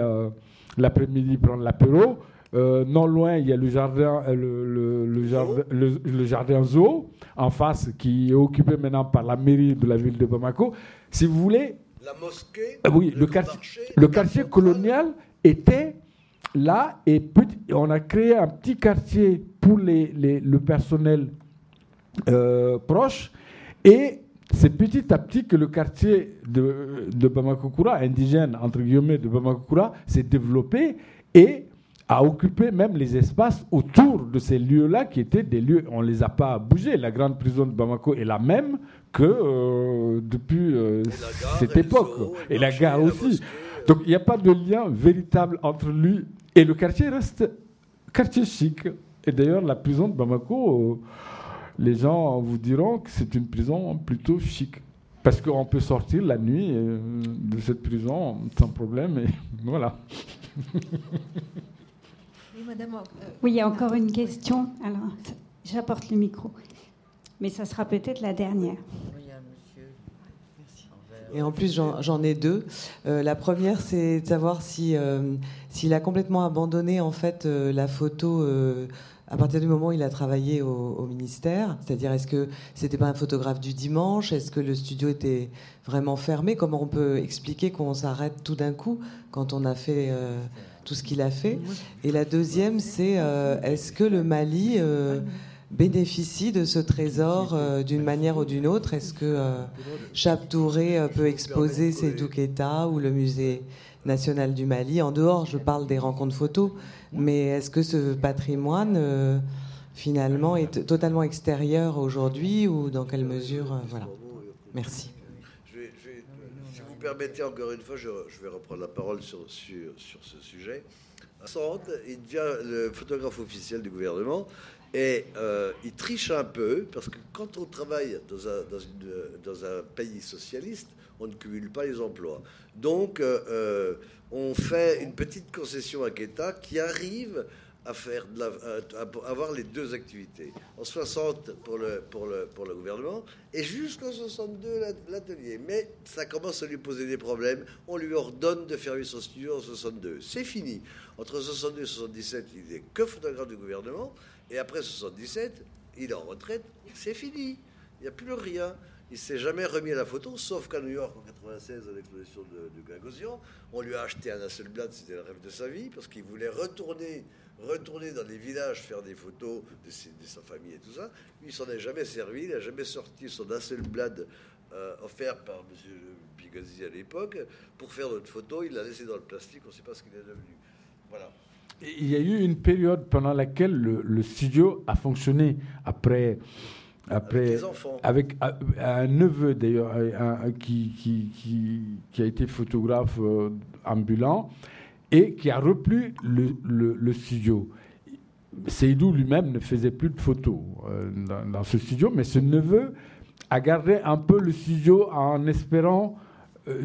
l'après-midi prendre l'apéro. Non loin, il y a le jardin, le, le, jardin, le, jardin zoo en face, qui est occupé maintenant par la mairie de la ville de Bamako. Si vous voulez. La mosquée ah Oui, le, quartier, le quartier colonial était là et on a créé un petit quartier pour les, le personnel euh, proche et c'est petit à petit que le quartier de, de Bamako Koura, indigène entre guillemets de Bamako Koura, s'est développé et a occupé même les espaces autour de ces lieux-là qui étaient des lieux, on ne les a pas bougés. La grande prison de Bamako est la même que euh, depuis euh, cette époque. et, la gare aussi. Donc il n'y a pas de lien véritable entre lui et le quartier reste quartier chic. Et d'ailleurs, la prison de Bamako, euh, les gens vous diront que c'est une prison plutôt chic. Parce qu'on peut sortir la nuit de cette prison sans problème. Et voilà. Euh, oui, il y a encore une question. Alors, j'apporte le micro. Mais ça sera peut-être la dernière. Et en plus, j'en ai deux. Euh, la première, c'est de savoir si euh, s'il a complètement abandonné en fait la photo à partir du moment où il a travaillé au, au ministère. C'est-à-dire, est-ce que c'était pas un photographe du dimanche? Est-ce que le studio était vraiment fermé? Comment on peut expliquer qu'on s'arrête tout d'un coup quand on a fait tout ce qu'il a fait. Et la deuxième, c'est euh, est-ce que le Mali euh, bénéficie de ce trésor euh, d'une manière ou d'une autre? Est-ce que euh, Touré euh, peut exposer ses Keita ou le musée national du Mali? En dehors, je parle des rencontres photos, mais est-ce que ce patrimoine finalement est totalement extérieur aujourd'hui ou dans quelle mesure Voilà. Merci. Permettez encore une fois, je, vais reprendre la parole sur, sur, sur ce sujet. Il devient le photographe officiel du gouvernement et euh, il triche un peu parce que quand on travaille dans un, dans, un, pays socialiste, on ne cumule pas les emplois. Donc, euh, euh, on fait une petite concession à Guetta qui arrive à, faire à avoir les deux activités. En 60 pour le, pour le, pour le gouvernement et jusqu'en 62 l'atelier. Mais ça commence à lui poser des problèmes. On lui ordonne de fermer son studio en 62. C'est fini. Entre 62 et 77, il n'est que photographe du gouvernement. Et après 77, il est en retraite. C'est fini. Il n'y a plus rien. Il s'est jamais remis à la photo, sauf qu'à New York en 96, à l'exposition de, de Gagosian, on lui a acheté un Hasselblad, c'était le rêve de sa vie, parce qu'il voulait retourner retourner dans les villages faire des photos de, sa famille et tout ça. Lui, il s'en est jamais servi, il n'a jamais sorti son Hasselblad euh, offert par M. Pigazi à l'époque pour faire notre photo. Il l'a laissé dans le plastique, on ne sait pas ce qu'il est devenu. Voilà. Il y a eu une période pendant laquelle le, studio a fonctionné après. Après, avec, un neveu d'ailleurs qui, qui, qui, qui, a été photographe euh, ambulant et qui a repris le, studio. Seydou lui-même ne faisait plus de photos euh, dans, ce studio, mais ce neveu a gardé un peu le studio en espérant euh,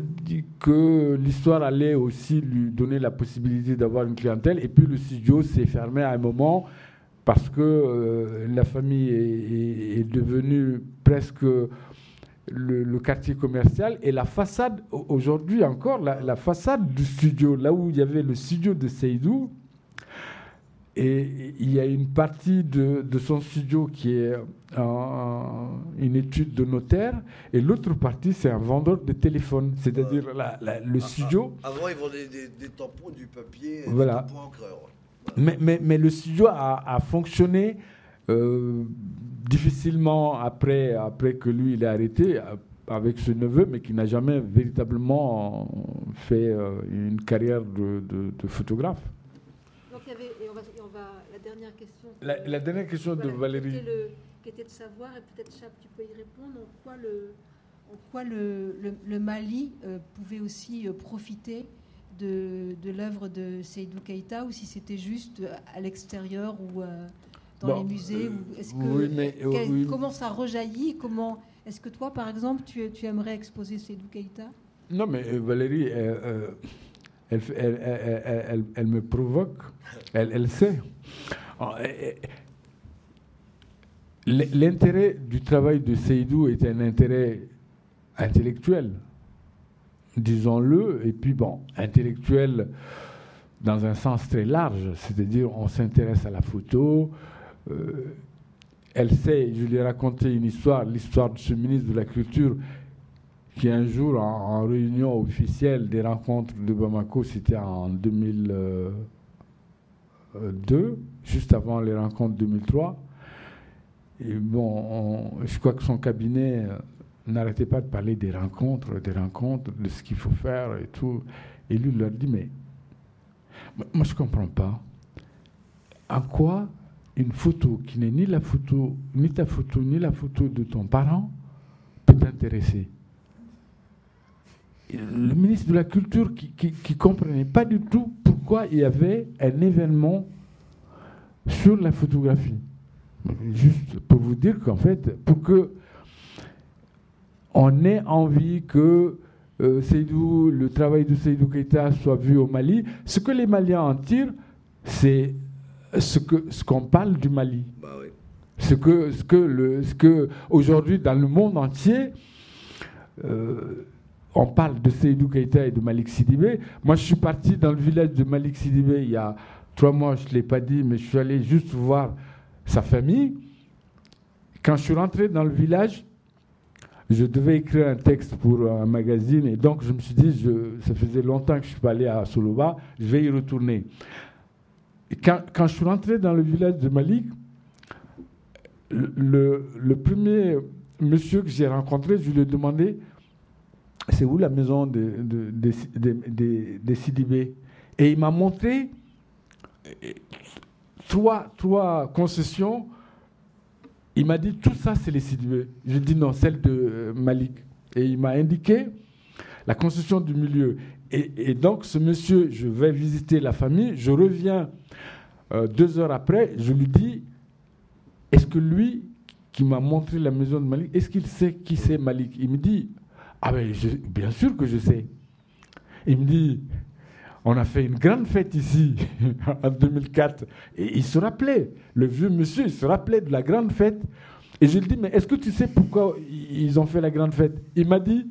que l'histoire allait aussi lui donner la possibilité d'avoir une clientèle. Et puis le studio s'est fermé à un moment parce que euh, la famille est, est devenue presque le, quartier commercial et la façade, aujourd'hui encore, la, façade du studio, là où il y avait le studio de Seydou, et il y a une partie de, son studio qui est une étude de notaire, et l'autre partie, c'est un vendeur de téléphone, c'est-à-dire le ah, studio. Ah, avant, ils vendaient des, tampons, du papier, voilà. Mais, mais, mais, le studio a, a fonctionné euh, difficilement après, après que lui il est arrêté euh, avec ce neveu, mais qui n'a jamais véritablement fait euh, une carrière de, de, photographe. Donc il y avait, et on va, on va, la dernière question. La, la dernière question de Valérie. Qui était, le, qui était, de savoir, et peut-être Chap, tu peux y répondre, en quoi le, en quoi le, le, Mali pouvait aussi profiter de, de l'œuvre de Seydou Keïta, ou si c'était juste à l'extérieur ou dans les musées ou est-ce que, Comment ça rejaillit Comment Est-ce que toi, par exemple, tu, tu aimerais exposer Seydou Keïta Non, mais euh, Valérie, euh, elle, elle, elle, elle, me provoque. Elle, sait. L'intérêt du travail de Seydou est un intérêt intellectuel, disons-le, et puis bon, intellectuel dans un sens très large, c'est-à-dire on s'intéresse à la photo, euh, elle sait, je lui ai raconté une histoire, l'histoire de ce ministre de la Culture qui un jour, en, réunion officielle des rencontres de Bamako, c'était en 2002, juste avant les rencontres 2003, et bon, je crois que son cabinet euh, n'arrêtait pas de parler des rencontres, des rencontres, de ce qu'il faut faire et tout. Et lui, il leur dit, mais moi, je ne comprends pas. En quoi une photo qui n'est ni la photo, ni ta photo, ni la photo de ton parent peut t'intéresser. Le ministre de la Culture qui ne comprenait pas du tout pourquoi il y avait un événement sur la photographie. Juste pour vous dire qu'en fait, pour que on ait envie que euh, le travail de Seydou Keita soit vu au Mali, ce que les Maliens en tirent, c'est ce que ce qu'on parle du Mali. Bah ce que ce que le ce que aujourd'hui dans le monde entier euh, on parle de Seydou Keïta et de Malik Sidibé. Moi, je suis parti dans le village de Malik Sidibé il y a trois mois, je ne l'ai pas dit, mais je suis allé juste voir sa famille. Quand je suis rentré dans le village, je devais écrire un texte pour un magazine et donc je me suis dit, je, ça faisait longtemps que je ne suis pas allé à Soloba, je vais y retourner quand, je suis rentré dans le village de Malik, le, premier monsieur que j'ai rencontré, je lui ai demandé c'est où la maison des de, Sidibé Et il m'a montré trois, trois concessions. Il m'a dit tout ça, c'est les Sidibé. Je dis non, celle de Malik. Et il m'a indiqué la concession du milieu. Et, donc, ce monsieur, je vais visiter la famille, je reviens euh, deux heures après, je lui dis est-ce que lui, qui m'a montré la maison de Malik, est-ce qu'il sait qui c'est Malik? Il me dit ah ben, bien sûr que je sais. Il me dit, on a fait une grande fête ici en 2004. Et il se rappelait, le vieux monsieur, il se rappelait de la grande fête. Et je lui dis, mais est-ce que tu sais pourquoi ils ont fait la grande fête? Il m'a dit,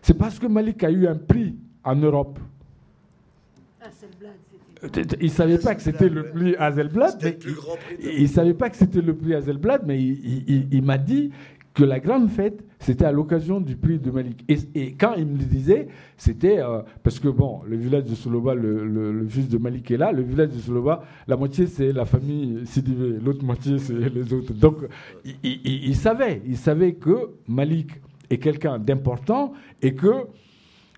c'est parce que Malik a eu un prix en Europe. Il ne savait pas que c'était le prix Hazelblad. Il ne savait pas que c'était le prix Hazelblad, mais il m'a dit que la grande fête, c'était à l'occasion du prix de Malik. Et, quand il me le disait, c'était euh, parce que, bon, le village de Soloba, le, fils de Malik est là, le village de Soloba, la moitié c'est la famille Sidivé, l'autre moitié c'est les autres. Donc, il, savait, il savait que Malik est quelqu'un d'important et que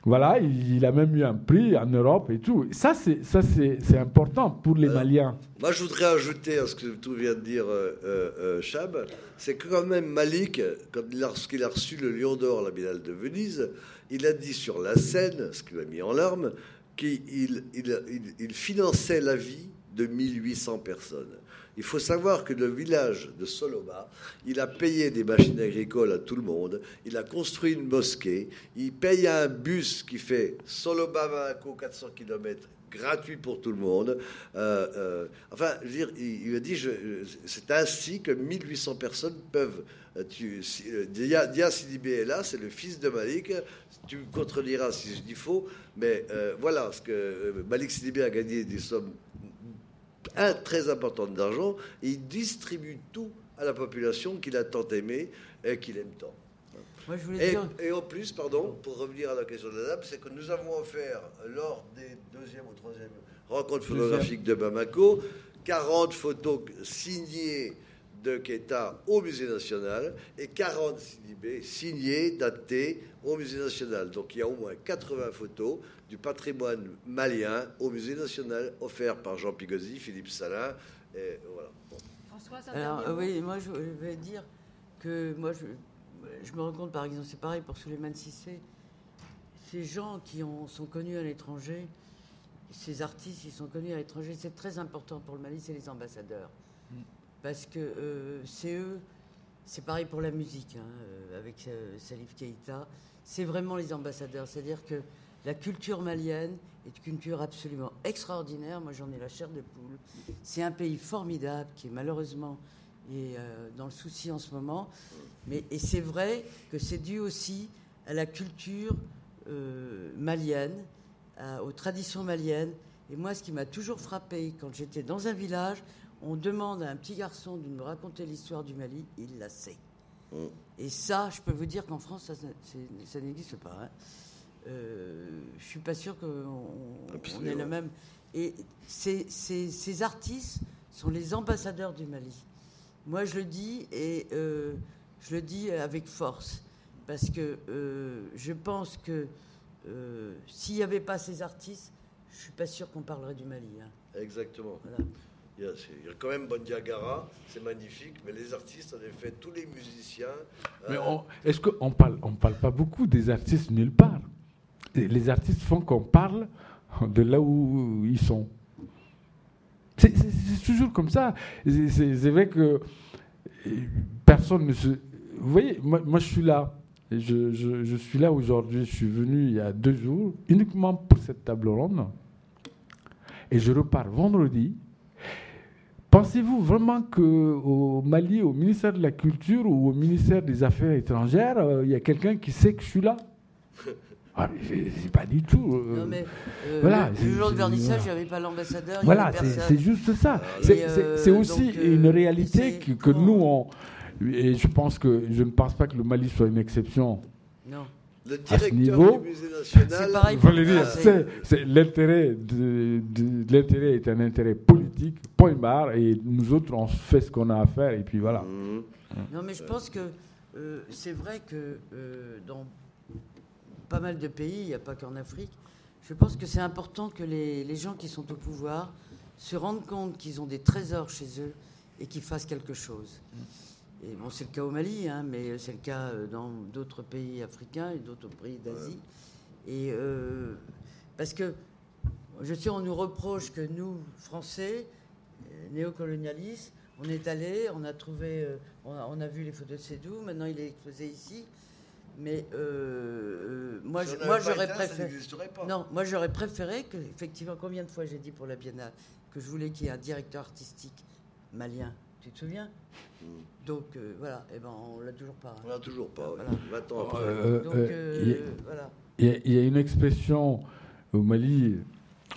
voilà, il, a même eu un prix en Europe et tout. Ça, c'est, ça, c'est, important pour les euh, Maliens. Moi, je voudrais ajouter à ce que tout vient de dire euh, euh, Chab, c'est que quand même Malik, lorsqu'il a reçu le Lion d'Or à la Biennale de Venise, il a dit sur la scène, ce qui m'a mis en larmes, qu'il il finançait la vie de 1800 personnes. Il faut savoir que le village de Soloba, il a payé des machines agricoles à tout le monde, il a construit une mosquée, il paye un bus qui fait Soloba-Bamako 400 km gratuit pour tout le monde. Euh, euh, enfin, je il, a dit, c'est ainsi que 1800 personnes peuvent... Euh, tu, Dia, Sidibé est là, c'est le fils de Malik. Tu me contrediras si je dis faux, mais voilà, ce que Malik Sidibé a gagné des sommes un très important d'argent, il distribue tout à la population qu'il a tant aimé et qu'il aime tant. et, en plus, pardon, pour revenir à la question de la dame, c'est que nous avons offert, lors des deuxième ou troisième rencontres photographiques de Bamako, 40 photos signées de Keita au Musée national et 40 Sidibé signées, datées au Musée national. Donc il y a au moins 80 photos du patrimoine malien au Musée national offert par Jean Pigozzi, Philippe Salin. Et voilà. Alors, euh, oui, moi je vais dire que moi je, je me rends compte par exemple, c'est pareil pour Suleiman Sissé, ces gens qui ont, sont connus à l'étranger, ces artistes qui sont connus à l'étranger, c'est très important pour le Mali, c'est les ambassadeurs. Mm. Parce que euh, c'est eux, c'est pareil pour la musique, hein, euh, avec Salif Keïta, c'est vraiment les ambassadeurs. C'est-à-dire que la culture malienne est une culture absolument extraordinaire. Moi, j'en ai la chair de poule. C'est un pays formidable qui malheureusement est, euh, dans le souci en ce moment. Mais, et c'est vrai que c'est dû aussi à la culture euh, malienne, aux traditions maliennes. Et moi, ce qui m'a toujours frappé quand j'étais dans un village, on demande à un petit garçon de me raconter l'histoire du Mali, il la sait. Mm. Et ça, je peux vous dire qu'en France, ça, n'existe pas. Hein euh, je suis pas sûr qu'on on est le même. Et ces, ces, artistes sont les ambassadeurs du Mali. Moi, je le dis et euh, je le dis avec force parce que euh, je pense que s'il n'y avait pas ces artistes, je suis pas sûr qu'on parlerait du Mali. Hein. Exactement. Il, y a, quand même Bandiagara, c'est magnifique, mais les artistes, en effet, tous les musiciens. Mais est-ce qu'on ne parle, on parle pas beaucoup des artistes nulle part? Les artistes font qu'on parle de là où ils sont. C'est toujours comme ça. C'est vrai que personne ne se. Vous voyez, moi, je suis là. Je, suis là aujourd'hui. Je suis venu il y a deux jours uniquement pour cette table ronde. Et je repars vendredi. Pensez-vous vraiment qu'au Mali, au ministère de la Culture ou au ministère des Affaires étrangères, euh, il y a quelqu'un qui sait que je suis là? Ah, c'est pas du tout. Euh, non, mais euh, voilà, le, jour de vernissage, il n'y avait pas l'ambassadeur. Voilà, c'est juste ça. C'est euh, aussi une réalité que, que nous, on, et je pense que je ne pense pas que le Mali soit une exception. Non. Le à ce directeur niveau. du musée national. C'est l'intérêt de, de- l'intérêt est un intérêt politique, point barre, et nous autres on fait ce qu'on a à faire et puis voilà. Mhm. Non, mais je pense que euh, c'est vrai que euh, dans pas mal de pays, il n'y a pas qu'en Afrique, je pense que c'est important que les, les gens qui sont au pouvoir se rendent compte qu'ils ont des trésors chez eux et qu'ils fassent quelque chose. Et bon, c'est le cas au Mali, hein, mais c'est le cas euh, dans d'autres pays africains et d'autres pays d'Asie. Et euh, parce que je sais, on nous reproche que nous, Français, euh, néocolonialistes, on est allé, on a trouvé, on, a, on a vu les photos de Sédou, maintenant il est exposé ici. Mais euh, euh, moi, Si je- moi j'aurais préféré. Non, moi j'aurais préféré que, effectivement, combien de fois j'ai dit pour la Biennale que je voulais qu'il y ait un directeur artistique malien. Tu te souviens Donc euh, voilà, et ben on l'a toujours pas. On l'a toujours pas. ouais. Voilà. 20 ans après. Euh, Donc euh, euh, il y a- voilà. Il y, a- il y a une expression au Mali,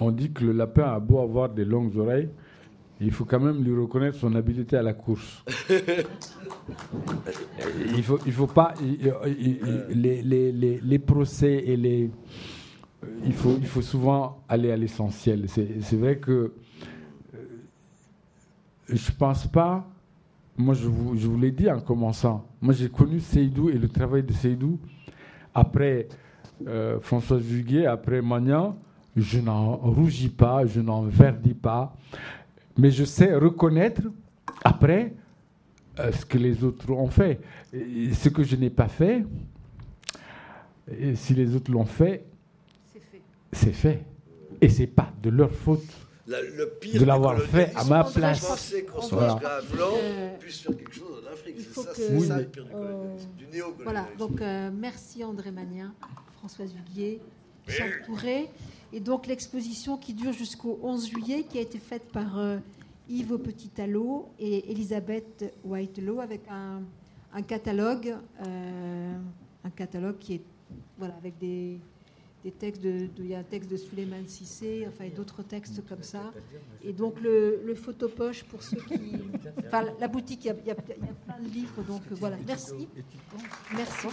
on dit que le lapin a beau avoir des longues oreilles, il faut quand même lui reconnaître son habileté à la course. il faut, il faut pas il- il- il- les, les, les, les procès et les il faut, il faut souvent aller à l'essentiel. C'est c'est vrai que euh, je pense pas. Moi, je vous, je vous l'ai dit en commençant. Moi, j'ai connu Seydou et le travail de Seydou après euh, François Huguet, après Magnan. Je n'en rougis pas, je n'en verdis pas. Mais je sais reconnaître après euh, ce que les autres ont fait. Et ce que je n'ai pas fait, et si les autres l'ont fait, c'est fait. Et c'est pas de leur faute. La- le pire De l'avoir fait à ma place. c'est penser qu'on On soit blanc Euh, puisse faire quelque chose en Afrique. C'est ça, que- c'est Oui, ça mais- le pire du on- colonialisme, du néocolonialisme. Voilà, donc euh, merci André Magnin, Françoise Huguier, Charles Touré. Et donc l'exposition qui dure jusqu'au 11 juillet, qui a été faite par euh, Yves Petit-Allo et Elisabeth Whitelow avec un, un catalogue, euh, un catalogue qui est voilà avec des, des textes il y a un texte de Suleiman Sissé, enfin d'autres textes comme ça. Et donc le, le photopoche pour ceux qui, enfin la- boutique, il y a, plein de livres, donc euh, voilà, merci, merci